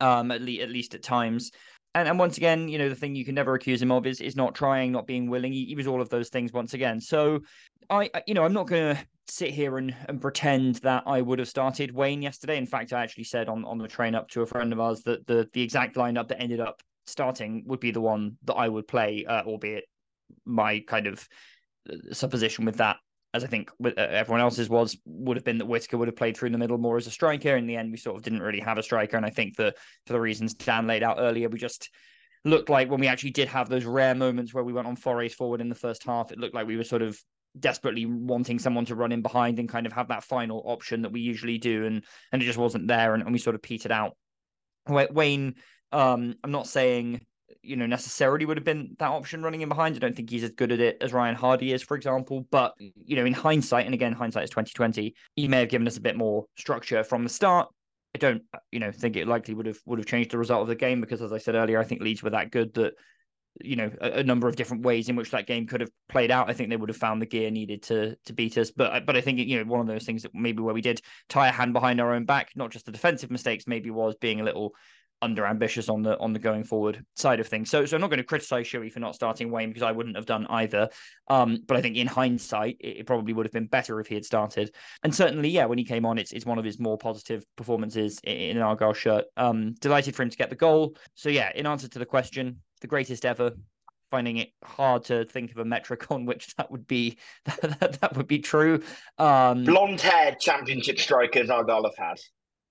um, at, le- at least at times. And, and once again, you know, the thing you can never accuse him of is is not trying, not being willing. He, he was all of those things once again. So I, I- you know, I'm not going to sit here and, and pretend that I would have started Waine yesterday. In fact, I actually said on, on the train up to a friend of ours that the the exact lineup that ended up starting would be the one that I would play, uh, albeit my kind of uh, supposition with that, as I think uh, everyone else's was, would have been that Whittaker would have played through in the middle more as a striker. In the end, we sort of didn't really have a striker, and I think that for the reasons Dan laid out earlier, we just looked like when we actually did have those rare moments where we went on forays forward in the first half, it looked like we were sort of desperately wanting someone to run in behind and kind of have that final option that we usually do, and and it just wasn't there, and, and we sort of petered out. Waine, um, I'm not saying you know necessarily would have been that option running in behind. I don't think he's as good at it as Ryan Hardie is, for example. But you know, in hindsight, and again, hindsight is 2020, he may have given us a bit more structure from the start. I don't, you know, think it likely would have would have changed the result of the game because, as I said earlier, I think Leeds were that good that you know a, a number of different ways in which that game could have played out. I think they would have found the gear needed to to beat us. But but I think you know one of those things that maybe where we did tie a hand behind our own back, not just the defensive mistakes, maybe was being a little under ambitious on the on the going forward side of things. So so I'm not going to criticize Shuey for not starting Waine because I wouldn't have done either. Um, but I think in hindsight, it, it probably would have been better if he had started. And certainly, yeah, when he came on, it's it's one of his more positive performances in, in an Argyle shirt. Um, delighted for him to get the goal. So yeah, in answer to the question, the greatest ever. Finding it hard to think of a metric [laughs] on which that would be [laughs] that, that would be true. Um, Blonde haired championship strikers Argyle have had.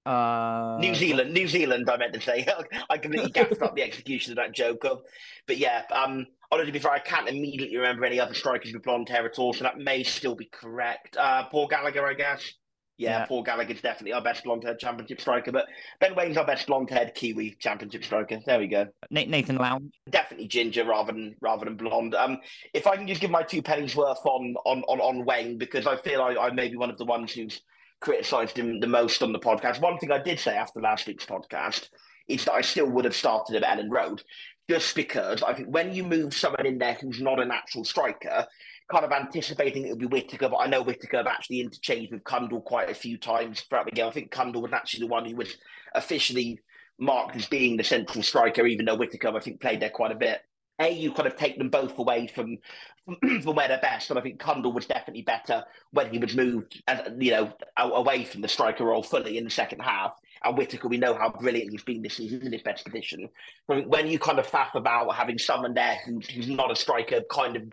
Uh, New Zealand, New Zealand, I meant to say. [laughs] I completely gaffed up the execution of that joke. Um, But yeah, um, honestly, before I can't immediately remember any other strikers with blonde hair at all, so that may still be correct. Uh, Paul Gallagher, I guess. Yeah, Yeah. Paul Gallagher's definitely our best blonde haired championship striker, but Ben Waine's our best blonde haired Kiwi championship striker. There we go. Nathan Lowndes. Definitely ginger rather than rather than blonde. Um, if I can just give my two pennies worth on on on, on Waine, because I feel I, I may be one of the ones who's criticised him the most on the podcast. One thing I did say after last week's podcast is that I still would have started at Elland Road, just because I think when you move someone in there who's not a natural striker, kind of anticipating it would be Whittaker, but I know Whittaker have actually interchanged with Cundle quite a few times throughout the game. I think Cundle was actually the one who was officially marked as being the central striker, even though Whittaker, I think, played there quite a bit. A, you kind of take them both away from [clears throat] from where they're best, and I think Cundle was definitely better when he was moved, you know, away from the striker role fully in the second half. And Whittaker, we know how brilliant he's been this season in his best position. Think when you kind of faff about having someone there who's, who's not a striker, kind of,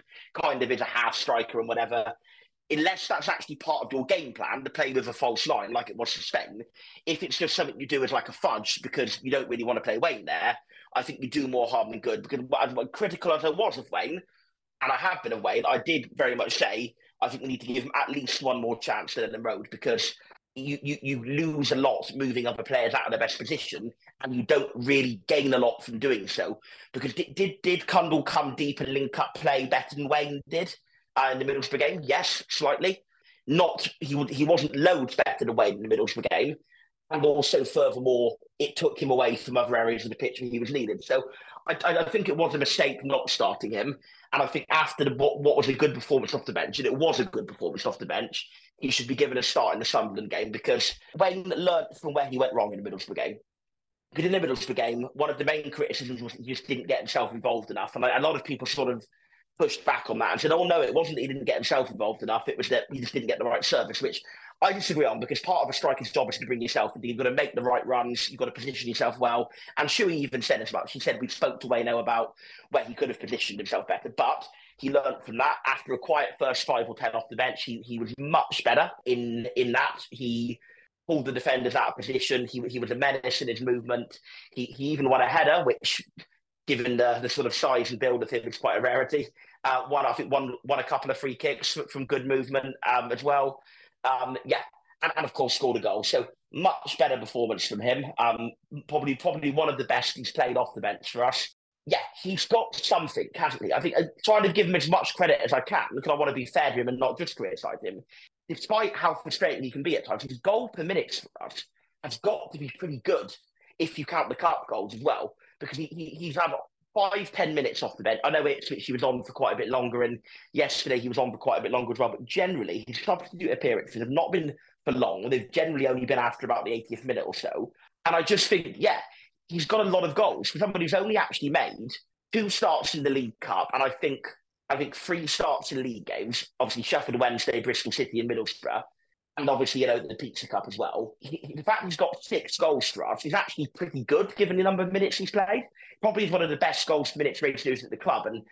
kind of is a half striker and whatever, unless that's actually part of your game plan to play with a false line like it was for Spain, if it's just something you do as like a fudge because you don't really want to play Waine there, I think you do more harm than good. Because as critical as I was of Waine, and I have been of Waine, I did very much say I think we need to give him at least one more chance to the road because you, you, you lose a lot moving other players out of their best position and you don't really gain a lot from doing so. Because did did, did Cundle come deep and link up play better than Waine did uh, in the Middlesbrough game? Yes, slightly. Not he he wasn't loads better than Waine in the Middlesbrough game. And also, furthermore, it took him away from other areas of the pitch where he was needed. So I, I think it was a mistake not starting him. And I think after the, what, what was a good performance off the bench, and it was a good performance off the bench, he should be given a start in the Sunderland game because Waine learned from where he went wrong in the Middlesbrough game. Because in the Middlesbrough game, one of the main criticisms was he just didn't get himself involved enough. And a lot of people sort of pushed back on that and said, oh, no, it wasn't that he didn't get himself involved enough. It was that he just didn't get the right service, which I disagree on because part of a striker's job is to bring yourself. You've got to make the right runs. You've got to position yourself well. And Shuey even said as much. He said we spoke to Wayno about where he could have positioned himself better. But he learned from that. After a quiet first five or ten off the bench, he, he was much better in in that. He pulled the defenders out of position. He, he was a menace in his movement. He, he even won a header, which, given the, the sort of size and build of him, is quite a rarity. Uh, one, I think, won, won a couple of free kicks from good movement um, as well. Um, yeah, and, and, of course scored a goal. So much better performance from him. Um, probably probably one of the best he's played off the bench for us yeah, he's got something, hasn't he? I think I'm uh, trying to give him as much credit as I can because I want to be fair to him and not just criticise him. Despite how frustrating he can be at times, his goal per minute for us has got to be pretty good if you count the cup goals as well, because he, he he's had five, ten minutes off the bench. I know Ipswich he was on for quite a bit longer, and yesterday he was on for quite a bit longer as well. But generally, his substitute appearances have not been for long. They've generally only been after about the 80th minute or so. And I just think, yeah, he's got a lot of goals for somebody who's only actually made two starts in the League Cup, and I think I think three starts in league games. Obviously, Sheffield Wednesday, Bristol City, and Middlesbrough, and obviously you know the Pizza Cup as well. He, the fact he's got six goals for us is actually pretty good given the number of minutes he's played. Probably is one of the best goals minutes ratios at the club, and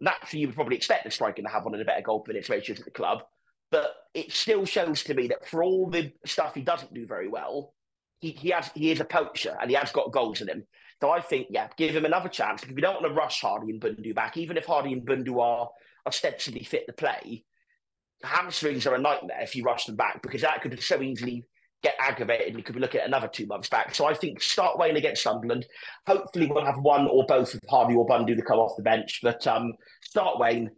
naturally you would probably expect the striker to have one of the better goal minutes ratios at the club. But it still shows to me that for all the stuff he doesn't do very well, he, he has he is a poacher and he has got goals in him. So I think, yeah, give him another chance. If you don't want to rush Hardie and Bundu back, even if Hardie and Bundu are ostensibly fit to play, hamstrings are a nightmare if you rush them back because that could so easily get aggravated. We could be looking at another two months back. So I think start Waine against Sunderland. Hopefully we'll have one or both of Hardie or Bundu to come off the bench. But um, start Waine,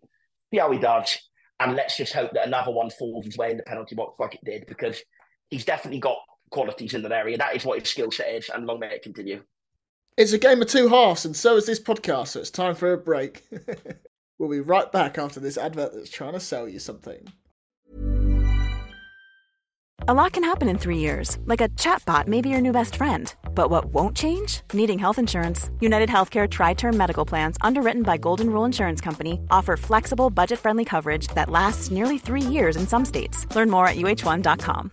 see how he does, and let's just hope that another one falls his way in the penalty box like it did because he's definitely got qualities in that area. That is what his skill set is, and long may it continue. It's a game of two halves, and so is this podcast, so it's time for a break. [laughs] we'll be right back after this advert that's trying to sell you something. A lot can happen in three years, like a chatbot may be your new best friend. But what won't change? Needing health insurance. United Healthcare Tri Term Medical Plans, underwritten by Golden Rule Insurance Company, offer flexible, budget friendly coverage that lasts nearly three years in some states. Learn more at uhone.com.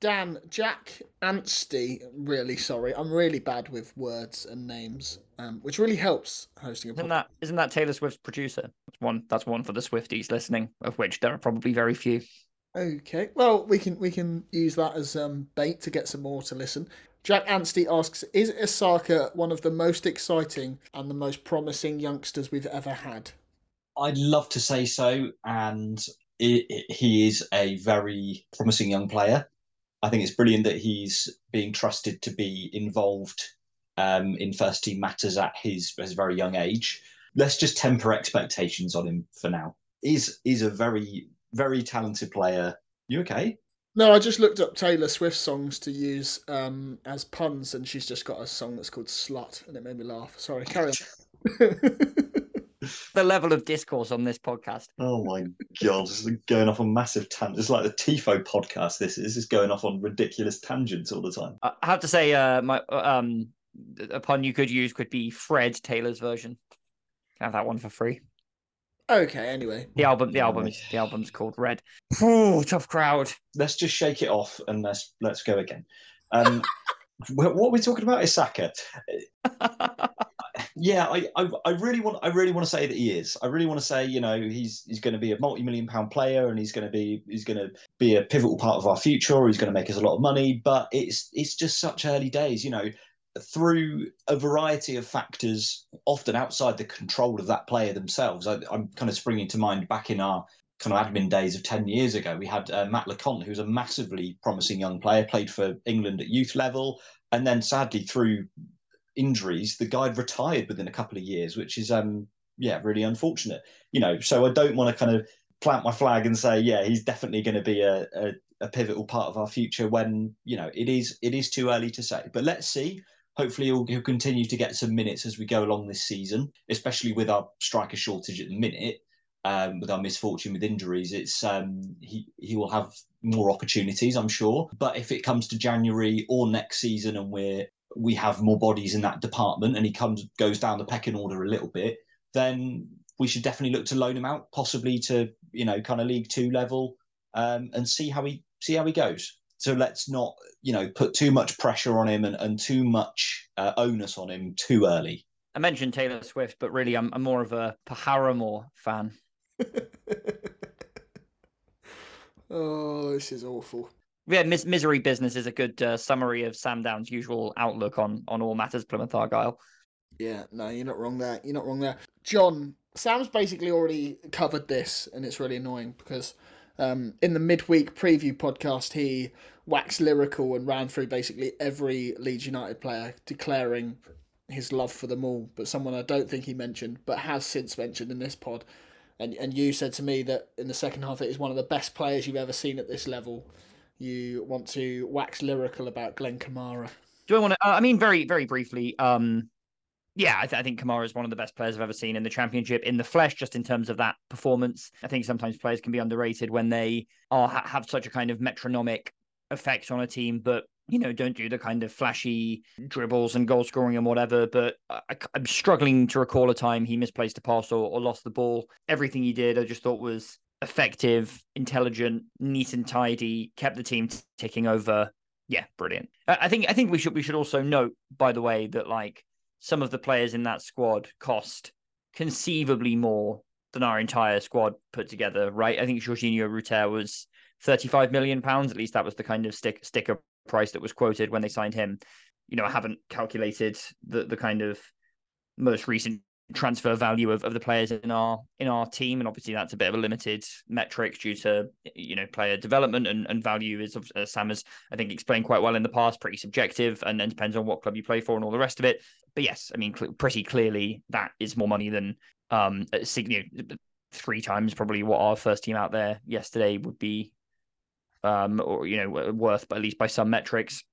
Dan, Jack Anstey, really sorry. I'm really bad with words and names, um, which really helps hosting a podcast. isn't that isn't that Taylor Swift's producer? That's one that's one for the Swifties listening, of which there are probably very few. Okay, well we can we can use that as um, bait to get some more to listen. Jack Anstey asks, "Is Issaka one of the most exciting and the most promising youngsters we've ever had?" I'd love to say so, and it, it, he is a very promising young player. I think it's brilliant that he's being trusted to be involved um, in first team matters at his, his very young age. Let's just temper expectations on him for now. He's, he's a very, very talented player. You okay? No, I just looked up Taylor Swift songs to use um, as puns, and she's just got a song that's called "Slut," and it made me laugh. Sorry, carry on. [laughs] [laughs] the level of discourse on this podcast. Oh my god, this is going off on massive tangents. It's like the Tifo podcast. This is just going off on ridiculous tangents all the time. I have to say, uh, my um, a pun you could use could be Fred Taylor's version. Have that one for free. Okay, anyway. The album, the album is the album's called Red. [sighs] Ooh, tough crowd. Let's just shake it off and let's let's go again. Um, [laughs] what we're talking about Issaka. [laughs] yeah, I, I, I really want I really want to say that he is. I really want to say you know he's he's going to be a multi-million pound player and he's going to be he's going to be a pivotal part of our future he's going to make us a lot of money. But it's it's just such early days. You know, through a variety of factors, often outside the control of that player themselves. I, am kind of springing to mind back in our kind of admin days of 10 years ago, we had uh, Matt Lecointe, who was a massively promising young player, played for England at youth level. And then sadly, through injuries, the guy retired within a couple of years, which is, um, yeah, really unfortunate. You know, so I don't want to kind of plant my flag and say, yeah, he's definitely going to be a, a, a pivotal part of our future when, you know, it is it is too early to say. But let's see. Hopefully, he'll, he'll continue to get some minutes as we go along this season, especially with our striker shortage at the minute um, with our misfortune with injuries, it's um, he he will have more opportunities, I'm sure. But if it comes to January or next season, and we're we have more bodies in that department, and he comes goes down the pecking order a little bit, then we should definitely look to loan him out, possibly to you know kind of League Two level, um, and see how he see how he goes. So let's not you know put too much pressure on him and, and too much uh, onus on him too early. I mentioned Taylor Swift, but really, I'm, I'm more of a Paramore fan. [laughs] oh, this is awful. Yeah, Mis- misery business is a good uh, summary of Sam Down's usual outlook on on all matters Plymouth Argyle. Yeah, no, you're not wrong there. You're not wrong there, Jon. Sam's basically already covered this, and it's really annoying because um, in the midweek preview podcast, he waxed lyrical and ran through basically every Leeds United player, declaring his love for them all. But someone I don't think he mentioned, but has since mentioned in this pod, and and you said to me that in the second half it is one of the best players you've ever seen at this level. You want to wax lyrical about Glen Kamara. Do I want to? Uh, I mean, very very briefly. Um, yeah, I, th- I, think Kamara is one of the best players I've ever seen in the championship in the flesh, just in terms of that performance. I think sometimes players can be underrated when they are have such a kind of metronomic effect on a team, but you know, don't do the kind of flashy dribbles and goal scoring and whatever. But I, am struggling to recall a time he misplaced a pass or, or lost the ball. Everything he did, I just thought was effective, intelligent, neat and tidy, kept the team ticking over. Yeah, brilliant. I think I think we should we should also note, by the way, that like some of the players in that squad cost conceivably more than our entire squad put together, right? I think Georginio Rutter was 35 million pounds. At least that was the kind of stick sticker price that was quoted when they signed him. You know, I haven't calculated the the kind of most recent transfer value of, of the players in our in our team and obviously that's a bit of a limited metric due to you know player development and, and value is uh, Sam has I think explained quite well in the past pretty subjective and then depends on what club you play for and all the rest of it but yes I mean cl- pretty clearly that is more money than um you know, three times probably what our first team out there yesterday would be um, or you know worth, but at least by some metrics.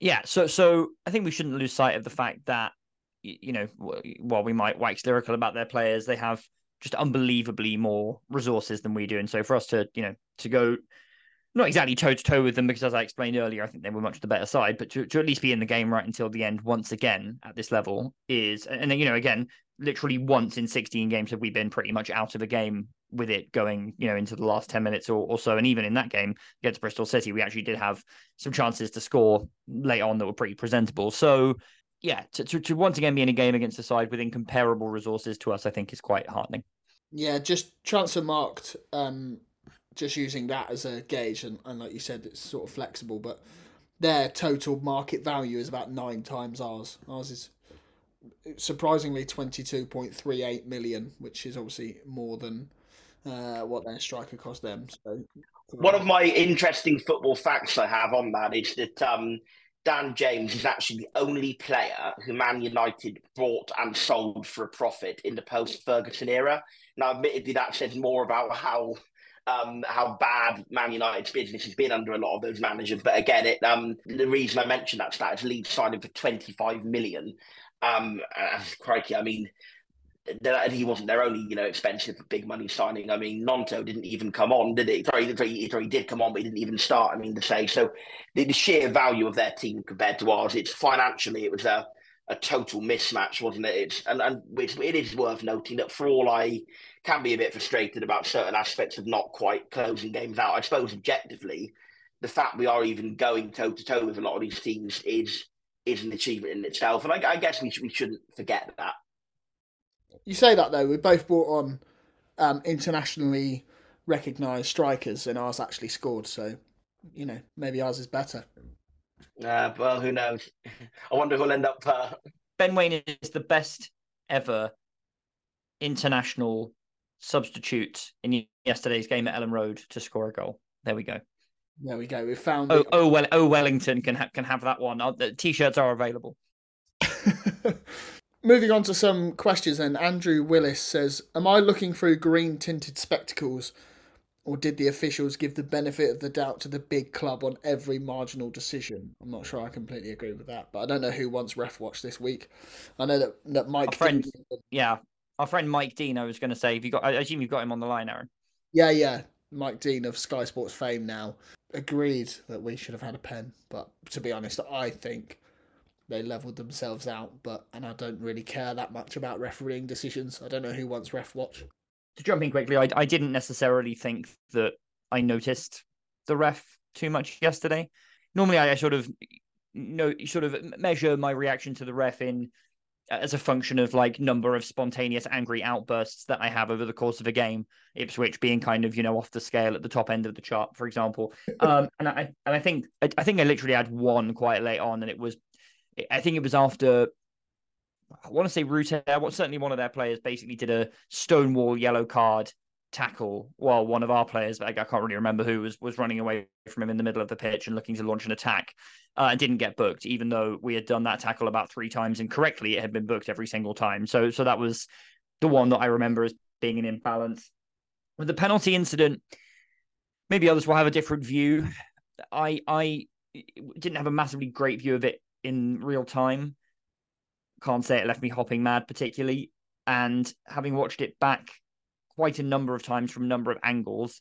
Yeah, so so I think we shouldn't lose sight of the fact that you know while we might wax lyrical about their players, they have just unbelievably more resources than we do, and so for us to you know to go not exactly toe to toe with them because as I explained earlier, I think they were much the better side, but to, to at least be in the game right until the end once again at this level is and then you know again literally once in 16 games have we been pretty much out of a game with it going, you know, into the last 10 minutes or, or so. And even in that game against Bristol City, we actually did have some chances to score late on that were pretty presentable. So, yeah, to, to, to once again be in a game against a side with incomparable resources to us, I think is quite heartening. Yeah, just Transfermarkt, um, just using that as a gauge. And, and like you said, it's sort of flexible, but their total market value is about nine times ours. Ours is surprisingly 22.38 million, which is obviously more than uh, what their striker cost them. So, One of my interesting football facts I have on that is that um, Dan James is actually the only player who Man United bought and sold for a profit in the post Ferguson era. Now, admittedly, that says more about how um, how bad Man United's business has been under a lot of those managers. But again, it um, the reason I mentioned that stat is Leeds signed him for 25 million. Um, uh, crikey, I mean, he wasn't their only, you know, expensive big money signing. I mean, Gnonto didn't even come on, did he? Sorry, sorry, sorry, he did come on, but he didn't even start. I mean, to say so, the, the, sheer value of their team compared to ours, it's financially, it was a a total mismatch, wasn't it? It's and, and it's, it is worth noting that for all I can be a bit frustrated about certain aspects of not quite closing games out, I suppose objectively, the fact we are even going toe to toe with a lot of these teams is is an achievement in itself, and I, I guess we we shouldn't forget that. You say that though, we both brought on um, internationally recognised strikers, and ours actually scored. So, you know, maybe ours is better. Uh, well, who knows? [laughs] I wonder who'll end up. Uh... Ben Waine is the best ever international substitute in yesterday's game at Elland Road to score a goal. There we go. There we go. We found. Oh, oh well. Oh, Wellington can ha- can have that one. Oh, the t-shirts are available. [laughs] Moving on to some questions, then Andrew Willis says, "Am I looking through green tinted spectacles, or did the officials give the benefit of the doubt to the big club on every marginal decision?" I'm not sure. I completely agree with that, but I don't know who wants ref watch this week. I know that that Mike, our friend, Dean... yeah, our friend Mike Dean. I was going to say, have you got? I assume you've got him on the line, Aaron. Yeah, yeah, Mike Dean of Sky Sports fame now agreed that we should have had a pen, but to be honest, I think they leveled themselves out. But and I don't really care that much about refereeing decisions. I don't know who wants ref watch. To jump in quickly, I, I didn't necessarily think that I noticed the ref too much yesterday. Normally, I sort of know sort of measure my reaction to the ref in as a function of like number of spontaneous angry outbursts that I have over the course of a game. Ipswich being kind of you know off the scale at the top end of the chart, for example. [laughs] Um, and I and I think I think I literally had one quite late on, and it was I think it was after I want to say Rutter, well, certainly one of their players basically did a stonewall yellow card tackle while one of our players, I can't really remember who, was was running away from him in the middle of the pitch and looking to launch an attack, uh, and didn't get booked, even though we had done that tackle about three times incorrectly. It had been booked every single time. So so that was the one that I remember as being an imbalance. With the penalty incident, maybe others will have a different view. I I didn't have a massively great view of it in real time. Can't say it left me hopping mad particularly. And having watched it back quite a number of times from a number of angles,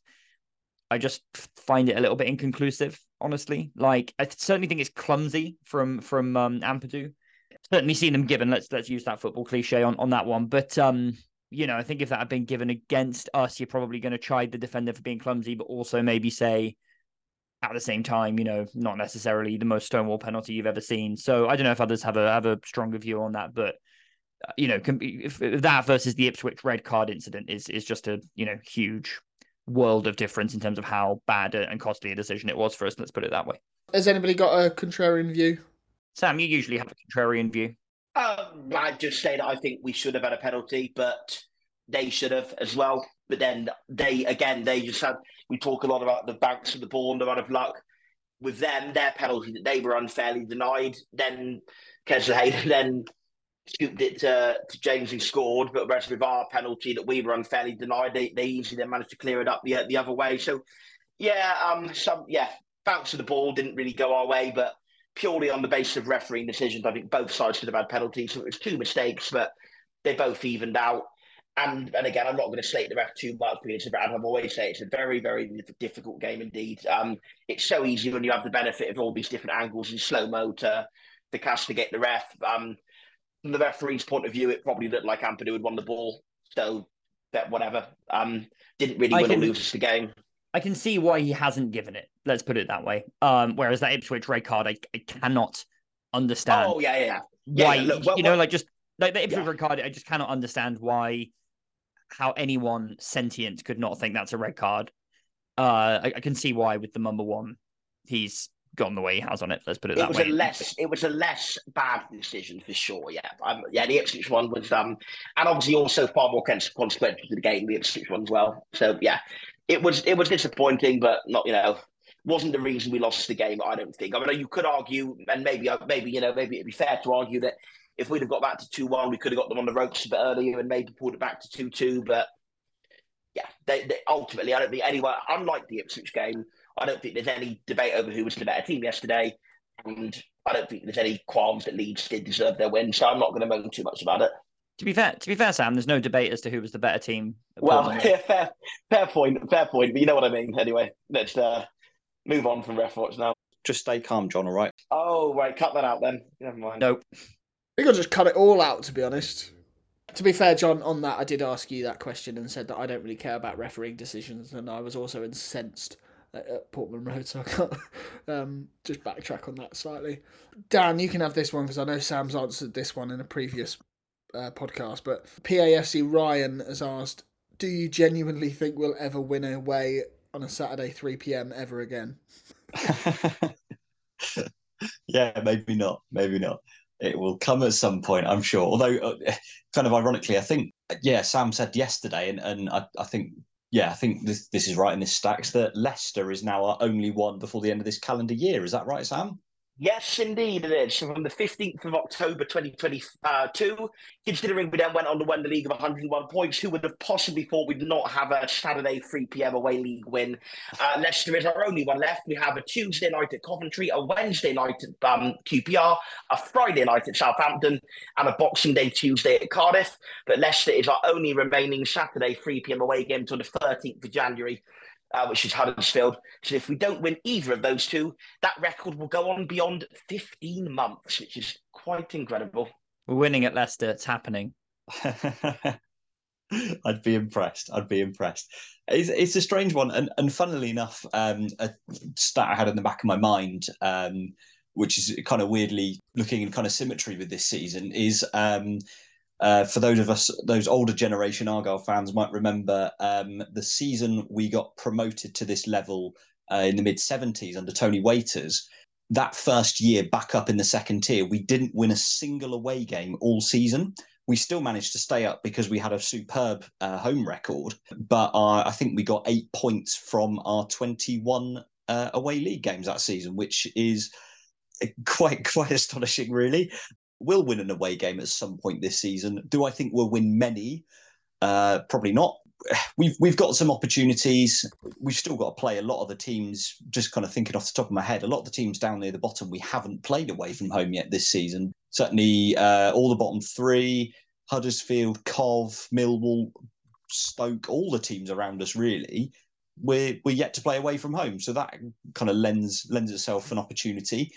I just find it a little bit inconclusive, honestly. Like I certainly think it's clumsy from from um Ampadu. Certainly seen them given. Let's let's use that football cliche on, on that one. But um, you know, I think if that had been given against us, you're probably going to chide the defender for being clumsy, but also maybe say at the same time, you know, not necessarily the most stonewall penalty you've ever seen. So I don't know if others have a have a stronger view on that, but uh, you know, can if, if that versus the Ipswich red card incident is is just a you know huge world of difference in terms of how bad and costly a decision it was for us. Let's put it that way. Has anybody got a contrarian view? Sam, you usually have a contrarian view. Um, I'd just say that I think we should have had a penalty, but they should have as well. But then they again, they just had. We talk a lot about the banks of the ball and the amount of luck. With them, their penalty that they were unfairly denied. Then Kesler [laughs] then scooped it to, to James who scored, but whereas with our penalty that we were unfairly denied, they, they easily then managed to clear it up the the other way. So yeah, um, some yeah, bounce of the ball didn't really go our way, but purely on the basis of refereeing decisions, I think both sides should have had penalties. So it was two mistakes, but they both evened out and and again, I'm not going to slate the ref too much because I've always say it's a very very difficult game indeed. Um, it's so easy when you have the benefit of all these different angles in slow mo to to castigate the ref. Um, from the referee's point of view, it probably looked like Ampadu had won the ball, so that whatever. Um, didn't really win can, or lose the game. I can see why he hasn't given it. Let's put it that way. Um, whereas that Ipswich red card, I, I cannot understand. Oh yeah, yeah, yeah. Why yeah, look, well, you know, well, like just like the Ipswich yeah. red card, I just cannot understand why how anyone sentient could not think that's a red card. Uh, I, I can see why with the number one, he's gone the way he has on it. Let's put it, it that was way. A less, it was a less bad decision for sure. Yeah, um, yeah. The Ipswich one was, um, and obviously also far more consequential to the game. The Ipswich one as well. So yeah, it was it was disappointing, but not you know wasn't the reason we lost the game. I don't think. I mean, you could argue, and maybe maybe you know maybe it'd be fair to argue that if we'd have got back to 2 1, we could have got them on the ropes a bit earlier and maybe pulled it back to 2 2. But yeah, they, they, ultimately, I don't think anyone, unlike the Ipswich game, I don't think there's any debate over who was the better team yesterday. And I don't think there's any qualms that Leeds did deserve their win. So I'm not going to moan too much about it. To be fair, to be fair, Sam, there's no debate as to who was the better team. Well, yeah, [laughs] fair, fair point, fair point. But you know what I mean. Anyway, let's uh, move on from ref watch now. Just stay calm, Jon. All right. Oh, right. Cut that out then. Never mind. Nope. Think I'll just cut it all out, to be honest. To be fair, Jon, on that, I did ask you that question and said that I don't really care about refereeing decisions, and I was also incensed at, Portman Road, so I can't [laughs] um, just backtrack on that slightly. Dan, you can have this one because I know Sam's answered this one in a previous uh, podcast, but PAFC Ryan has asked, "Do you genuinely think we'll ever win away on a Saturday 3 p.m. ever again?" [laughs] yeah, maybe not. Maybe not. It will come at some point, I'm sure. Although, uh, kind of ironically, I think, yeah, Sam said yesterday, and, and I, I think, yeah, I think this this is right in this stacks that Leicester is now our only one before the end of this calendar year. Is that right, Sam? Yes, indeed it is. So from the 15th of October 2022, considering we then went on to win the league of 101 points, who would have possibly thought we'd not have a Saturday 3 p.m. away league win? Uh, Leicester is our only one left. We have a Tuesday night at Coventry, a Wednesday night at um, QPR, a Friday night at Southampton, and a Boxing Day Tuesday at Cardiff. But Leicester is our only remaining Saturday 3 p.m. away game until the 13th of January uh, which is Huddersfield. So if we don't win either of those two, that record will go on beyond 15 months, which is quite incredible. We're winning at Leicester. It's happening. [laughs] I'd be impressed. I'd be impressed. It's, it's a strange one, and and funnily enough, um, a stat I had in the back of my mind, um, which is kind of weirdly looking in kind of symmetry with this season, is um, uh, for those of us, those older generation Argyle fans might remember um, the season we got promoted to this level uh, in the mid 70s under Tony Waiters. That first year back up in the second tier, we didn't win a single away game all season. We still managed to stay up because we had a superb uh, home record, but uh, I think we got eight points from our 21 uh, away league games that season, which is quite [laughs] quite astonishing, really will win an away game at some point this season. Do I think we'll win many? Uh, probably not. [sighs] We've we've got some opportunities. We've still got to play a lot of the teams. Just kind of thinking off the top of my head, a lot of the teams down near the bottom we haven't played away from home yet this season. Certainly, uh, all the bottom three: Huddersfield, Cov, Millwall, Stoke, all the teams around us really. We're we're yet to play away from home, so that kind of lends lends itself an opportunity.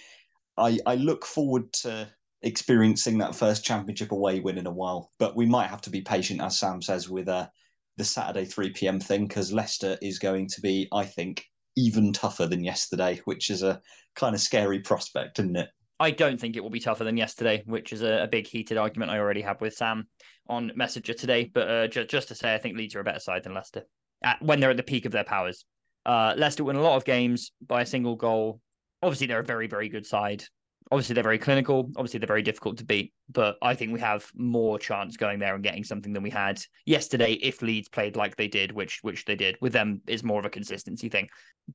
I I look forward to experiencing that first championship away win in a while. But we might have to be patient, as Sam says, with uh, the Saturday 3 p.m. thing, because Leicester is going to be, I think, even tougher than yesterday, which is a kind of scary prospect, isn't it? I don't think it will be tougher than yesterday, which is a, a big heated argument I already have with Sam on Messenger today. But uh, ju- just to say, I think Leeds are a better side than Leicester at, when they're at the peak of their powers. Uh, Leicester win a lot of games by a single goal. Obviously, they're a very, very good side obviously they're very clinical. Obviously they're very difficult to beat, but I think we have more chance going there and getting something than we had yesterday if Leeds played like they did, which which they did. With them is more of a consistency thing.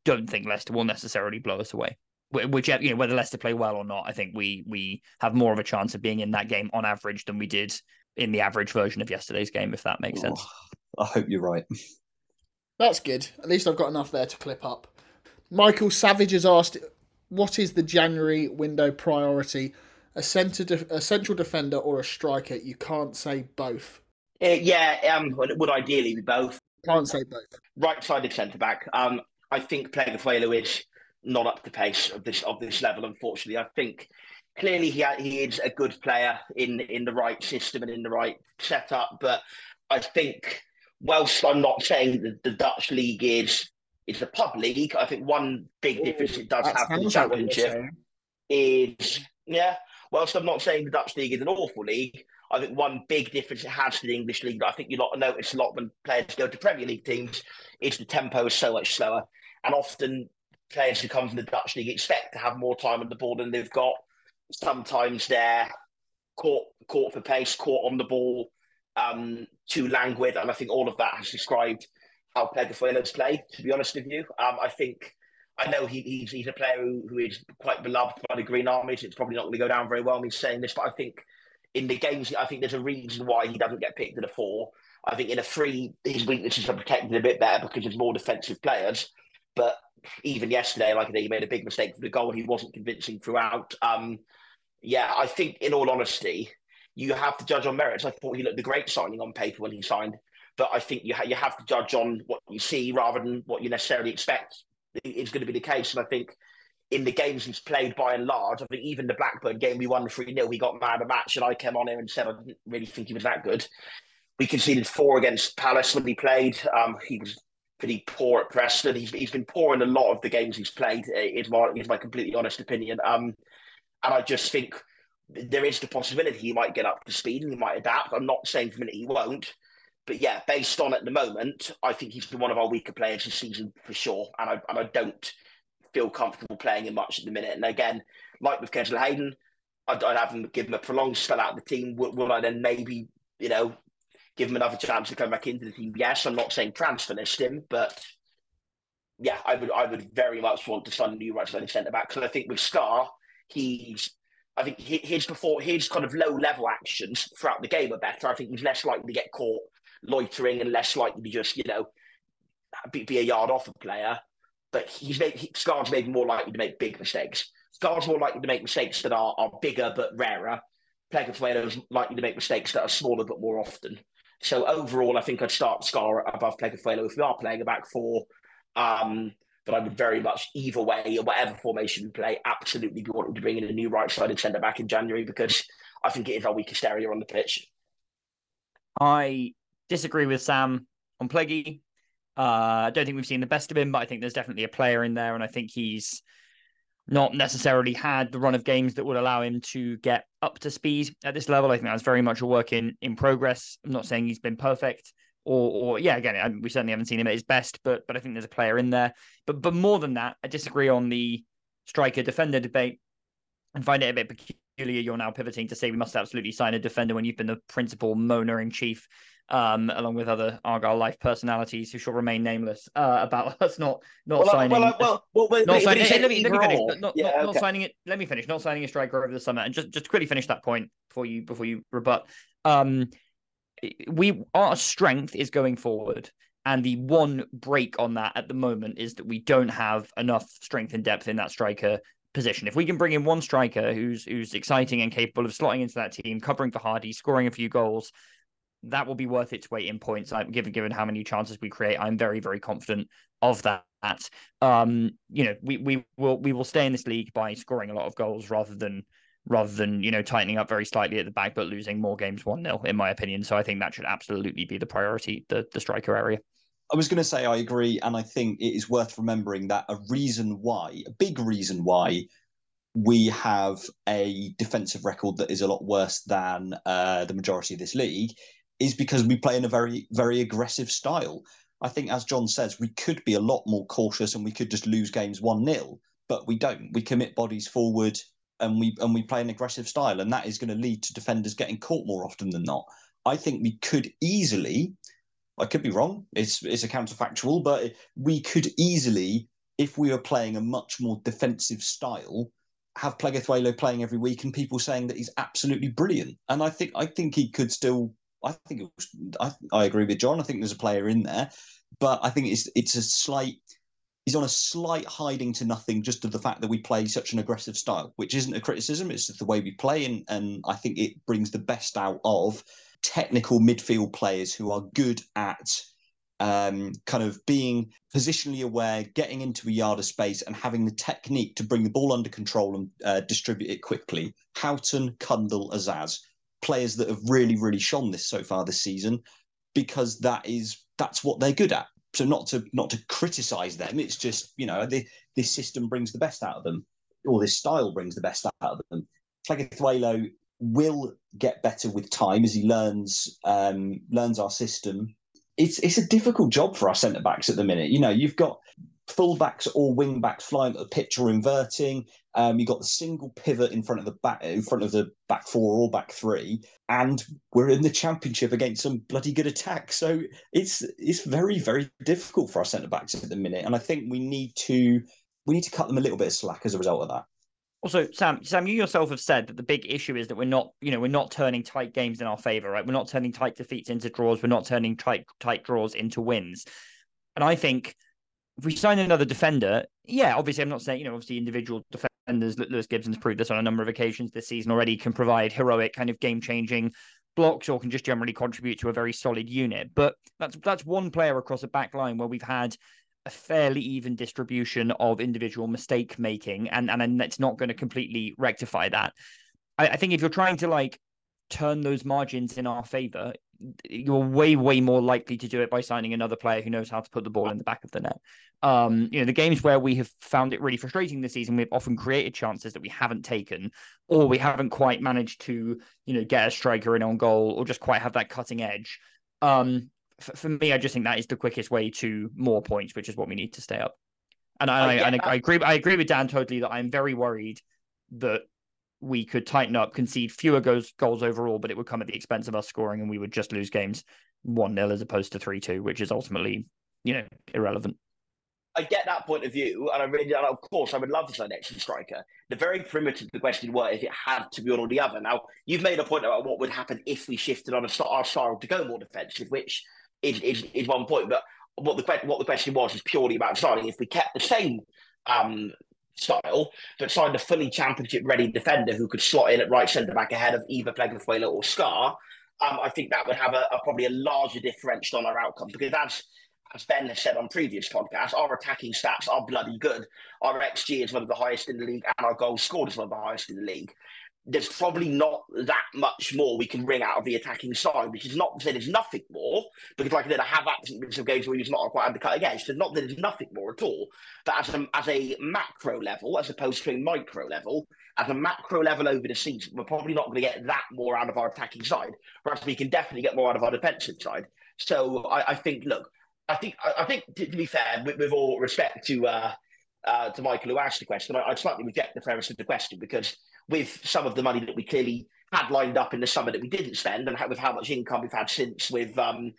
Don't think Leicester will necessarily blow us away. Whichever you know whether Leicester play well or not, I think we we have more of a chance of being in that game on average than we did in the average version of yesterday's game, if that makes oh, sense. I hope you're right. That's good. At least I've got enough there to clip up. Michael Savage has asked what is the January window priority? A centre, de- a central defender, or a striker? You can't say both. Uh, yeah, um, it would ideally be both. Can't say both. Right-sided centre back. Um, I think Pleguezuelo is not up to pace of this of this level. Unfortunately, I think clearly he he is a good player in in the right system and in the right setup. But I think, whilst I'm not saying that the Dutch league is it's the pub league. I think one big difference it does have in the championship is yeah. Whilst I'm not saying the Dutch league is an awful league, I think one big difference it has to the English league that I think you lot notice a lot when players go to Premier League teams is the tempo is so much slower, and often players who come from the Dutch league expect to have more time on the ball than they've got. Sometimes they're caught caught for pace, caught on the ball, um, too languid, and I think all of that has described how Pleguezuelo's play, to be honest with you. Um, I think I know he, he's, he's a player who, who is quite beloved by the Green Armies. It's probably not going to go down very well me saying this, but I think in the games, I think there's a reason why he doesn't get picked in a four. I think in a three, his weaknesses are protected a bit better because there's more defensive players. But even yesterday, like I think he made a big mistake for the goal. He wasn't convincing throughout. Um, yeah, I think in all honesty, you have to judge on merits. I thought he looked a great signing on paper when he signed but I think you ha- you have to judge on what you see rather than what you necessarily expect is going to be the case. And I think in the games he's played by and large, I think even the Blackburn game we won 3 0, we got mad a match, and I came on here and said I didn't really think he was that good. We conceded four against Palace when he played. Um, he was pretty poor at Preston. He's, he's been poor in a lot of the games he's played, is my, is my completely honest opinion. Um, and I just think there is the possibility he might get up to speed and he might adapt. I'm not saying for a minute he won't. But yeah, based on at the moment, I think he's been one of our weaker players this season for sure. And I, and I don't feel comfortable playing him much at the minute. And again, like with Kesler Hayden, I'd, I'd have him give him a prolonged spell out of the team. Will, I then maybe, you know, give him another chance to come back into the team? Yes, I'm not saying transfer list him, but yeah, I would I would very much want to sign a new right-sided centre back because I think with Scarr, he's I think his before his kind of low level actions throughout the game are better. I think he's less likely to get caught loitering and less likely to just you know be, be a yard off a player. But he's made he, Scarr's maybe more likely to make big mistakes. Scarr's more likely to make mistakes that are, are bigger but rarer. Pleguezuelo's likely to make mistakes that are smaller but more often. So overall, I think I'd start Scarr above Pleguezuelo if we are playing a back four. Um, but I would very much, either way, or whatever formation we play, absolutely be wanting to bring in a new right-sided centre back in January because I think it is our weakest area on the pitch. I disagree with Sam on Pleggy. Uh, I don't think we've seen the best of him, but I think there's definitely a player in there, and I think he's not necessarily had the run of games that would allow him to get up to speed at this level. I think that's very much a work in in progress. I'm not saying he's been perfect, or or yeah, again, I, we certainly haven't seen him at his best, but but I think there's a player in there. But but more than that, I disagree on the striker defender debate and find it a bit peculiar. You're now pivoting to say we must absolutely sign a defender when you've been the principal moaner in chief um, along with other Argyle life personalities who shall remain nameless, uh, about [laughs] us not not well, signing. Well, well, well, well not signing. Hey, let me let me finish. Not, not, yeah, not, okay. not, signing it. Let me finish. Not signing a striker over the summer, and just just quickly finish that point before you before you rebut. Um, we our strength is going forward. And the one break on that at the moment is that we don't have enough strength and depth in that striker position. If we can bring in one striker who's who's exciting and capable of slotting into that team, covering for Hardie, scoring a few goals, that will be worth its weight in points. I'm given given how many chances we create. I'm very very confident of that. Um, you know, we we will we will stay in this league by scoring a lot of goals rather than rather than you know tightening up very slightly at the back but losing more games one 0 in my opinion. So I think that should absolutely be the priority, the the striker area. I was going to say I agree, and I think it is worth remembering that a reason why, a big reason why we have a defensive record that is a lot worse than uh, the majority of this league is because we play in a very, very aggressive style. I think, as Jon says, we could be a lot more cautious and we could just lose games 1 0, but we don't. We commit bodies forward and we and we play an aggressive style, and that is going to lead to defenders getting caught more often than not. I think we could easily, I could be wrong, it's, it's a counterfactual, but we could easily, if we were playing a much more defensive style, have Pleguezuelo playing every week and people saying that he's absolutely brilliant. And I think I think he could still I think it was. I, I agree with Jon. I think there's a player in there, but I think it's it's a slight. He's on a slight hiding to nothing just to the fact that we play such an aggressive style, which isn't a criticism. It's the way we play, and and I think it brings the best out of technical midfield players who are good at um, kind of being positionally aware, getting into a yard of space, and having the technique to bring the ball under control and uh, distribute it quickly. Houghton, Cundle, Azaz players that have really, really shone this so far this season because that is that's what they're good at. So not to not to criticize them, it's just you know the, this system brings the best out of them, or this style brings the best out of them. Pleguezuelo will get better with time as he learns um, learns our system. It's it's a difficult job for our centre backs at the minute. You know, you've got fullbacks or wing backs flying at the pitch or inverting. Um, you've got the single pivot in front of the back in front of the back four or back three, and we're in the championship against some bloody good attack. So it's it's very very difficult for our centre backs at the minute, and I think we need to we need to cut them a little bit of slack as a result of that. Also, Sam, Sam, you yourself have said that the big issue is that we're not, you know, we're not turning tight games in our favor, right? We're not turning tight defeats into draws. We're not turning tight tight draws into wins. And I think if we sign another defender, yeah, obviously, I'm not saying, you know, obviously individual defenders, Lewis Gibson's proved this on a number of occasions this season already, can provide heroic kind of game changing blocks or can just generally contribute to a very solid unit. But that's that's one player across a back line where we've had a fairly even distribution of individual mistake making, and and it's not going to completely rectify that. I, I think if you're trying to like turn those margins in our favor, you're way way more likely to do it by signing another player who knows how to put the ball in the back of the net. Um, you know, the games where we have found it really frustrating this season, we've often created chances that we haven't taken, or we haven't quite managed to, you know, get a striker in on goal, or just quite have that cutting edge. Um, for, for me, I just think that is the quickest way to more points, which is what we need to stay up. And I, I, and I, I agree. I agree with Dan totally that I'm very worried that we could tighten up, concede fewer goals goals overall, but it would come at the expense of us scoring, and we would just lose games one 0 as opposed to three two, which is ultimately you know irrelevant. I get that point of view, and I really, and of course, I would love to sign an extra striker. The very primitive the question was if it had to be one or the other. Now, you've made a point about what would happen if we shifted on a, our style to go more defensive, which is, is, is one point. But what the what the question was is purely about signing. If we kept the same um, style, but signed a fully championship ready defender who could slot in at right centre back ahead of either Pleguezuelo or Scarr, um, I think that would have a, a, probably a larger differential on our outcome because as as Ben has said on previous podcasts, our attacking stats are bloody good. Our XG is one of the highest in the league, and our goals scored is one of the highest in the league there's probably not that much more we can bring out of the attacking side, which is not to say there's nothing more, because like I said, I have absolutely been some games where he's not quite under cut against. There's not that there's nothing more at all. But as a, as a macro level, as opposed to a micro level, at a macro level over the season, we're probably not going to get that more out of our attacking side, whereas we can definitely get more out of our defensive side. So I, I think, look, I think I, I think to, to, be fair, with, with all respect to uh, uh, to Michael who asked the question, I, I'd slightly reject the premise of the question because with some of the money that we clearly had lined up in the summer that we didn't spend, and with how much income we've had since, with um,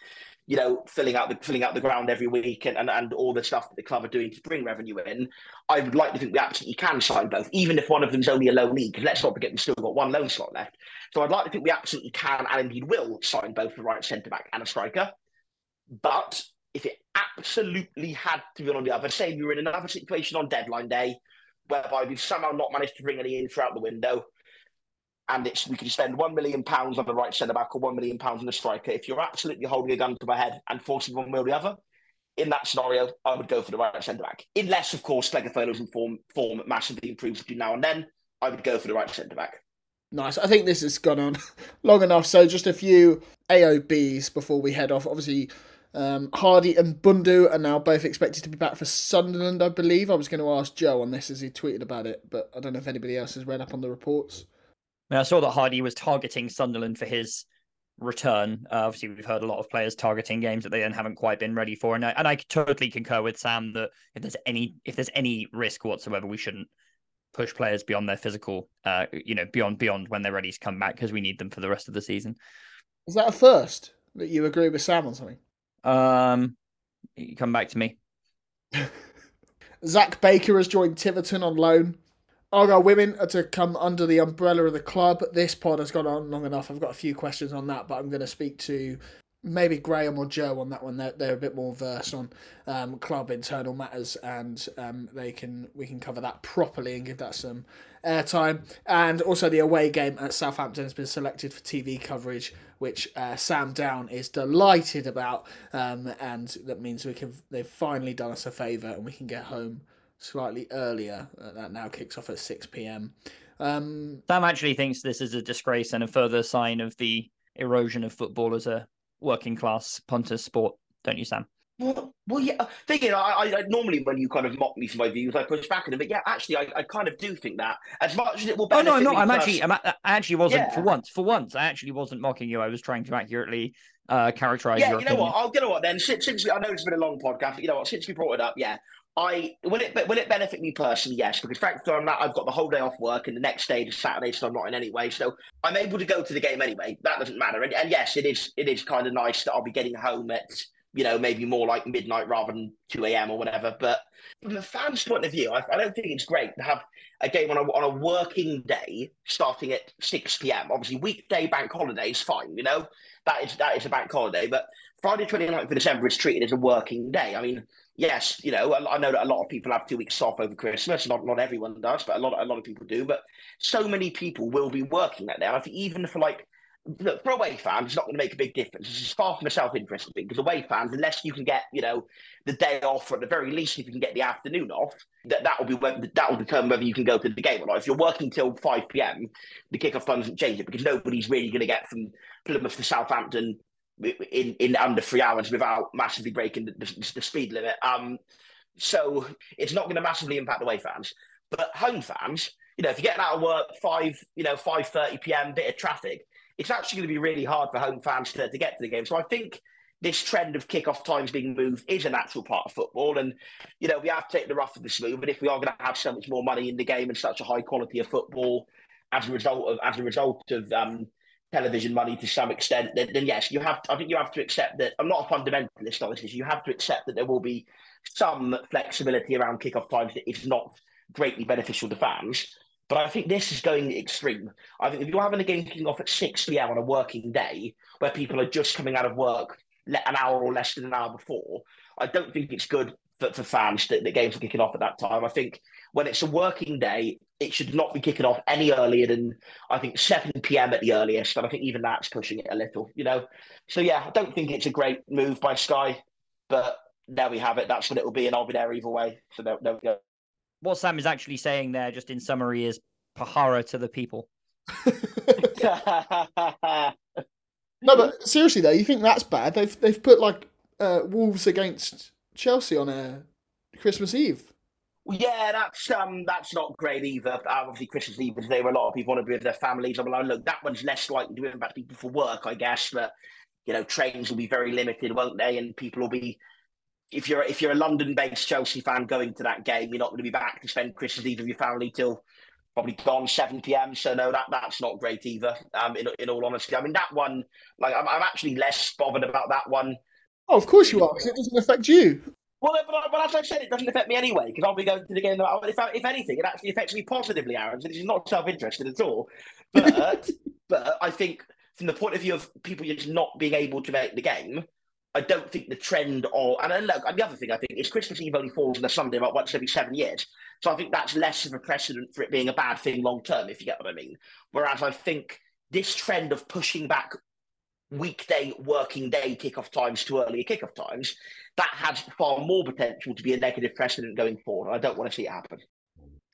you know, filling out the filling out the ground every week and, and, and all the stuff that the club are doing to bring revenue in, I would like to think we absolutely can sign both, even if one of them's only a loan league. Because let's not forget we've still got one loan slot left. So I'd like to think we absolutely can and indeed will sign both the right centre back and a striker. But if it absolutely had to be on the other, say we were in another situation on deadline day whereby we've somehow not managed to bring any in throughout the window. And it's we could spend one million pounds on the right centre back or one million pounds on the striker. If you're absolutely holding a gun to my head and forcing one way or the other, in that scenario, I would go for the right centre back. Unless, of course, in form form massively improves between now and then, I would go for the right centre back. Nice. I think this has gone on [laughs] long enough. So just a few AOBs before we head off. Obviously, um, Hardie and Bundu are now both expected to be back for Sunderland, I believe. I was going to ask Joe on this as he tweeted about it, but I don't know if anybody else has read up on the reports. I saw that Hardie was targeting Sunderland for his return. Uh, obviously, we've heard a lot of players targeting games that they then haven't quite been ready for, and I, and I totally concur with Sam that if there's any if there's any risk whatsoever, we shouldn't push players beyond their physical, uh, you know, beyond beyond when they're ready to come back because we need them for the rest of the season. Is that a first that you agree with Sam on something? Um, you come back to me. [laughs] Zach Baker has joined Tiverton on loan. Argyle women are to come under the umbrella of the club. This pod has gone on long enough. I've got a few questions on that, but I'm going to speak to maybe Graham or Joe on that one. They're, they're a bit more versed on um, club internal matters, and um, they can we can cover that properly and give that some airtime. And also, the away game at Southampton has been selected for TV coverage, which uh, Sam Down is delighted about, um, and that means we can they've finally done us a favour and we can get home slightly earlier. Uh, that now kicks off at six pm. Um, Sam actually thinks this is a disgrace and a further sign of the erosion of football as a working class punter sport, don't you, Sam? Well, well, yeah. Thinking, I, I normally when you kind of mock me for my views, I push back on them. But yeah, actually, I, I kind of do think that as much as it will. Oh no, I'm not. I'm actually. I'm, I actually wasn't yeah. for once. For once, I actually wasn't mocking you. I was trying to accurately uh, characterize. Yeah, you know opinion. what? I'll you know what then. Since, since I know it's been a long podcast, but you know what? Since we brought it up, yeah, I will it will it benefit me personally? Yes, because frankly, I'm not, I've got the whole day off work, and the next day is Saturday, so I'm not in any way. So I'm able to go to the game anyway. That doesn't matter. And, and yes, it is it is kind of nice that I'll be getting home at you know maybe more like midnight rather than two a.m. or whatever. But from the fans' point of view, I, I don't think it's great to have a game on a on a working day starting at six p.m. Obviously, weekday bank holiday is fine. You know that is that is a bank holiday, but Friday 29th of December is treated as a working day. I mean, yes, you know, I know that a lot of people have two weeks off over Christmas. Not not everyone does, but a lot a lot of people do. But so many people will be working that day. I think even for like look, for away fans, it's not going to make a big difference. It's far from a self-interest thing because away fans, unless you can get, you know, the day off, or at the very least, if you can get the afternoon off, that that will be when, that will determine whether you can go to the game or not. If you're working till five pm, the kickoff time doesn't change it because nobody's really going to get from Plymouth to Southampton in in under three hours without massively breaking the, the, the speed limit. Um, so it's not going to massively impact away fans, but home fans. You know, if you're getting out of work five, you know, five thirty p.m. bit of traffic, it's actually going to be really hard for home fans to, to get to the game. So I think this trend of kickoff times being moved is a natural part of football. And, you know, we have to take the rough with the smooth. But if we are going to have so much more money in the game and such a high quality of football as a result of as a result of um, television money to some extent, then, then, yes, you have. I think you have to accept that. I'm not a fundamentalist on this. You have to accept that there will be some flexibility around kickoff times that is not greatly beneficial to fans. But I think this is going extreme. I think if you're having a game kicking off at 6 p.m. on a working day where people are just coming out of work an hour or less than an hour before, I don't think it's good for, for fans that the games are kicking off at that time. I think when it's a working day, it should not be kicking off any earlier than I think 7 p.m. at the earliest. And I think even that's pushing it a little, you know. So yeah, I don't think it's a great move by Sky, but there we have it. That's what it will be, and I'll be there either way. So there, there we go what Sam is actually saying there, just in summary, is Pajara to the people. [laughs] no, but seriously though, you think that's bad? They've they've put like uh, Wolves against Chelsea on a Christmas Eve. Yeah, that's um, that's not great either. Uh, obviously, Christmas Eve is there. A lot of people want to be with their families. I'm like, look, that one's less likely to impact people for work, I guess. But you know, trains will be very limited, won't they? And people will be if you're if you're a London-based Chelsea fan going to that game, you're not going to be back to spend Christmas Eve with your family till probably gone 7 p.m. So no, that that's not great either. Um, in in all honesty, I mean that one, like I'm, I'm actually less bothered about that one. Oh, of course you are, because it doesn't affect you. Well, but, but, as I said, it doesn't affect me anyway because I'll be going to the game. If, if anything, it actually affects me positively, Aaron. So this is not self-interested at all. But [laughs] but I think from the point of view of people just not being able to make the game, I don't think the trend or and then look, and the other thing I think is Christmas Eve only falls on a Sunday about once every seven years. So I think that's less of a precedent for it being a bad thing long term, if you get what I mean. Whereas I think this trend of pushing back weekday working day kickoff times to earlier kickoff times, that has far more potential to be a negative precedent going forward. I don't want to see it happen.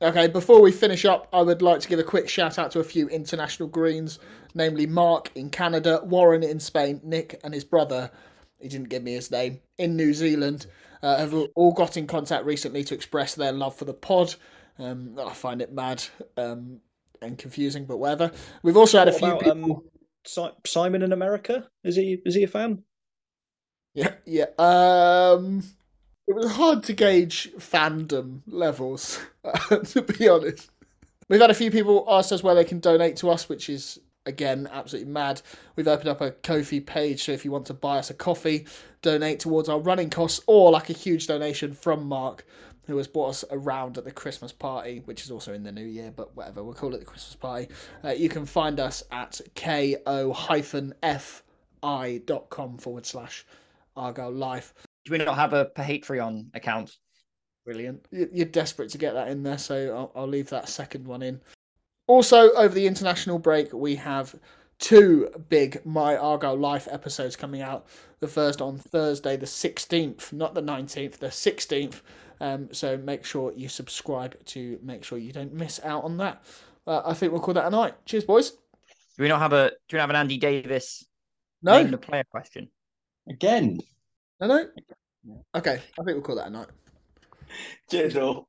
Okay, before we finish up, I would like to give a quick shout out to a few international greens, namely Mark in Canada, Warren in Spain, Nick and his brother he didn't give me his name, in New Zealand, uh, have all got in contact recently to express their love for the pod. Um, I find it mad um, and confusing, but whatever. We've also had a few about, people. Um, Simon in America is he is he a fan? Yeah, yeah. Um, it was hard to gauge fandom levels, [laughs] to be honest. We've had a few people ask us where they can donate to us, which is again, absolutely mad. We've opened up a Ko-fi page, so if you want to buy us a coffee, donate towards our running costs, or like a huge donation from Mark, who has brought us around at the Christmas party, which is also in the new year, but whatever, we'll call it the Christmas party. Uh, you can find us at ko-fi.com forward slash Argyle Life. Do we not have a Patreon account? Brilliant. You're desperate to get that in there, so I'll, I'll leave that second one in. Also, over the international break, we have two big My Argyle Life episodes coming out. The first on Thursday, the 16th, not the 19th, the 16th. Um, so make sure you subscribe to make sure you don't miss out on that. Uh, I think we'll call that a night. Cheers, boys. Do we not have a? Do we have an Andy Davis? No. Name the player question. Again. No, no. Okay, I think we'll call that a night. Cheers, all.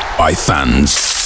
by fans.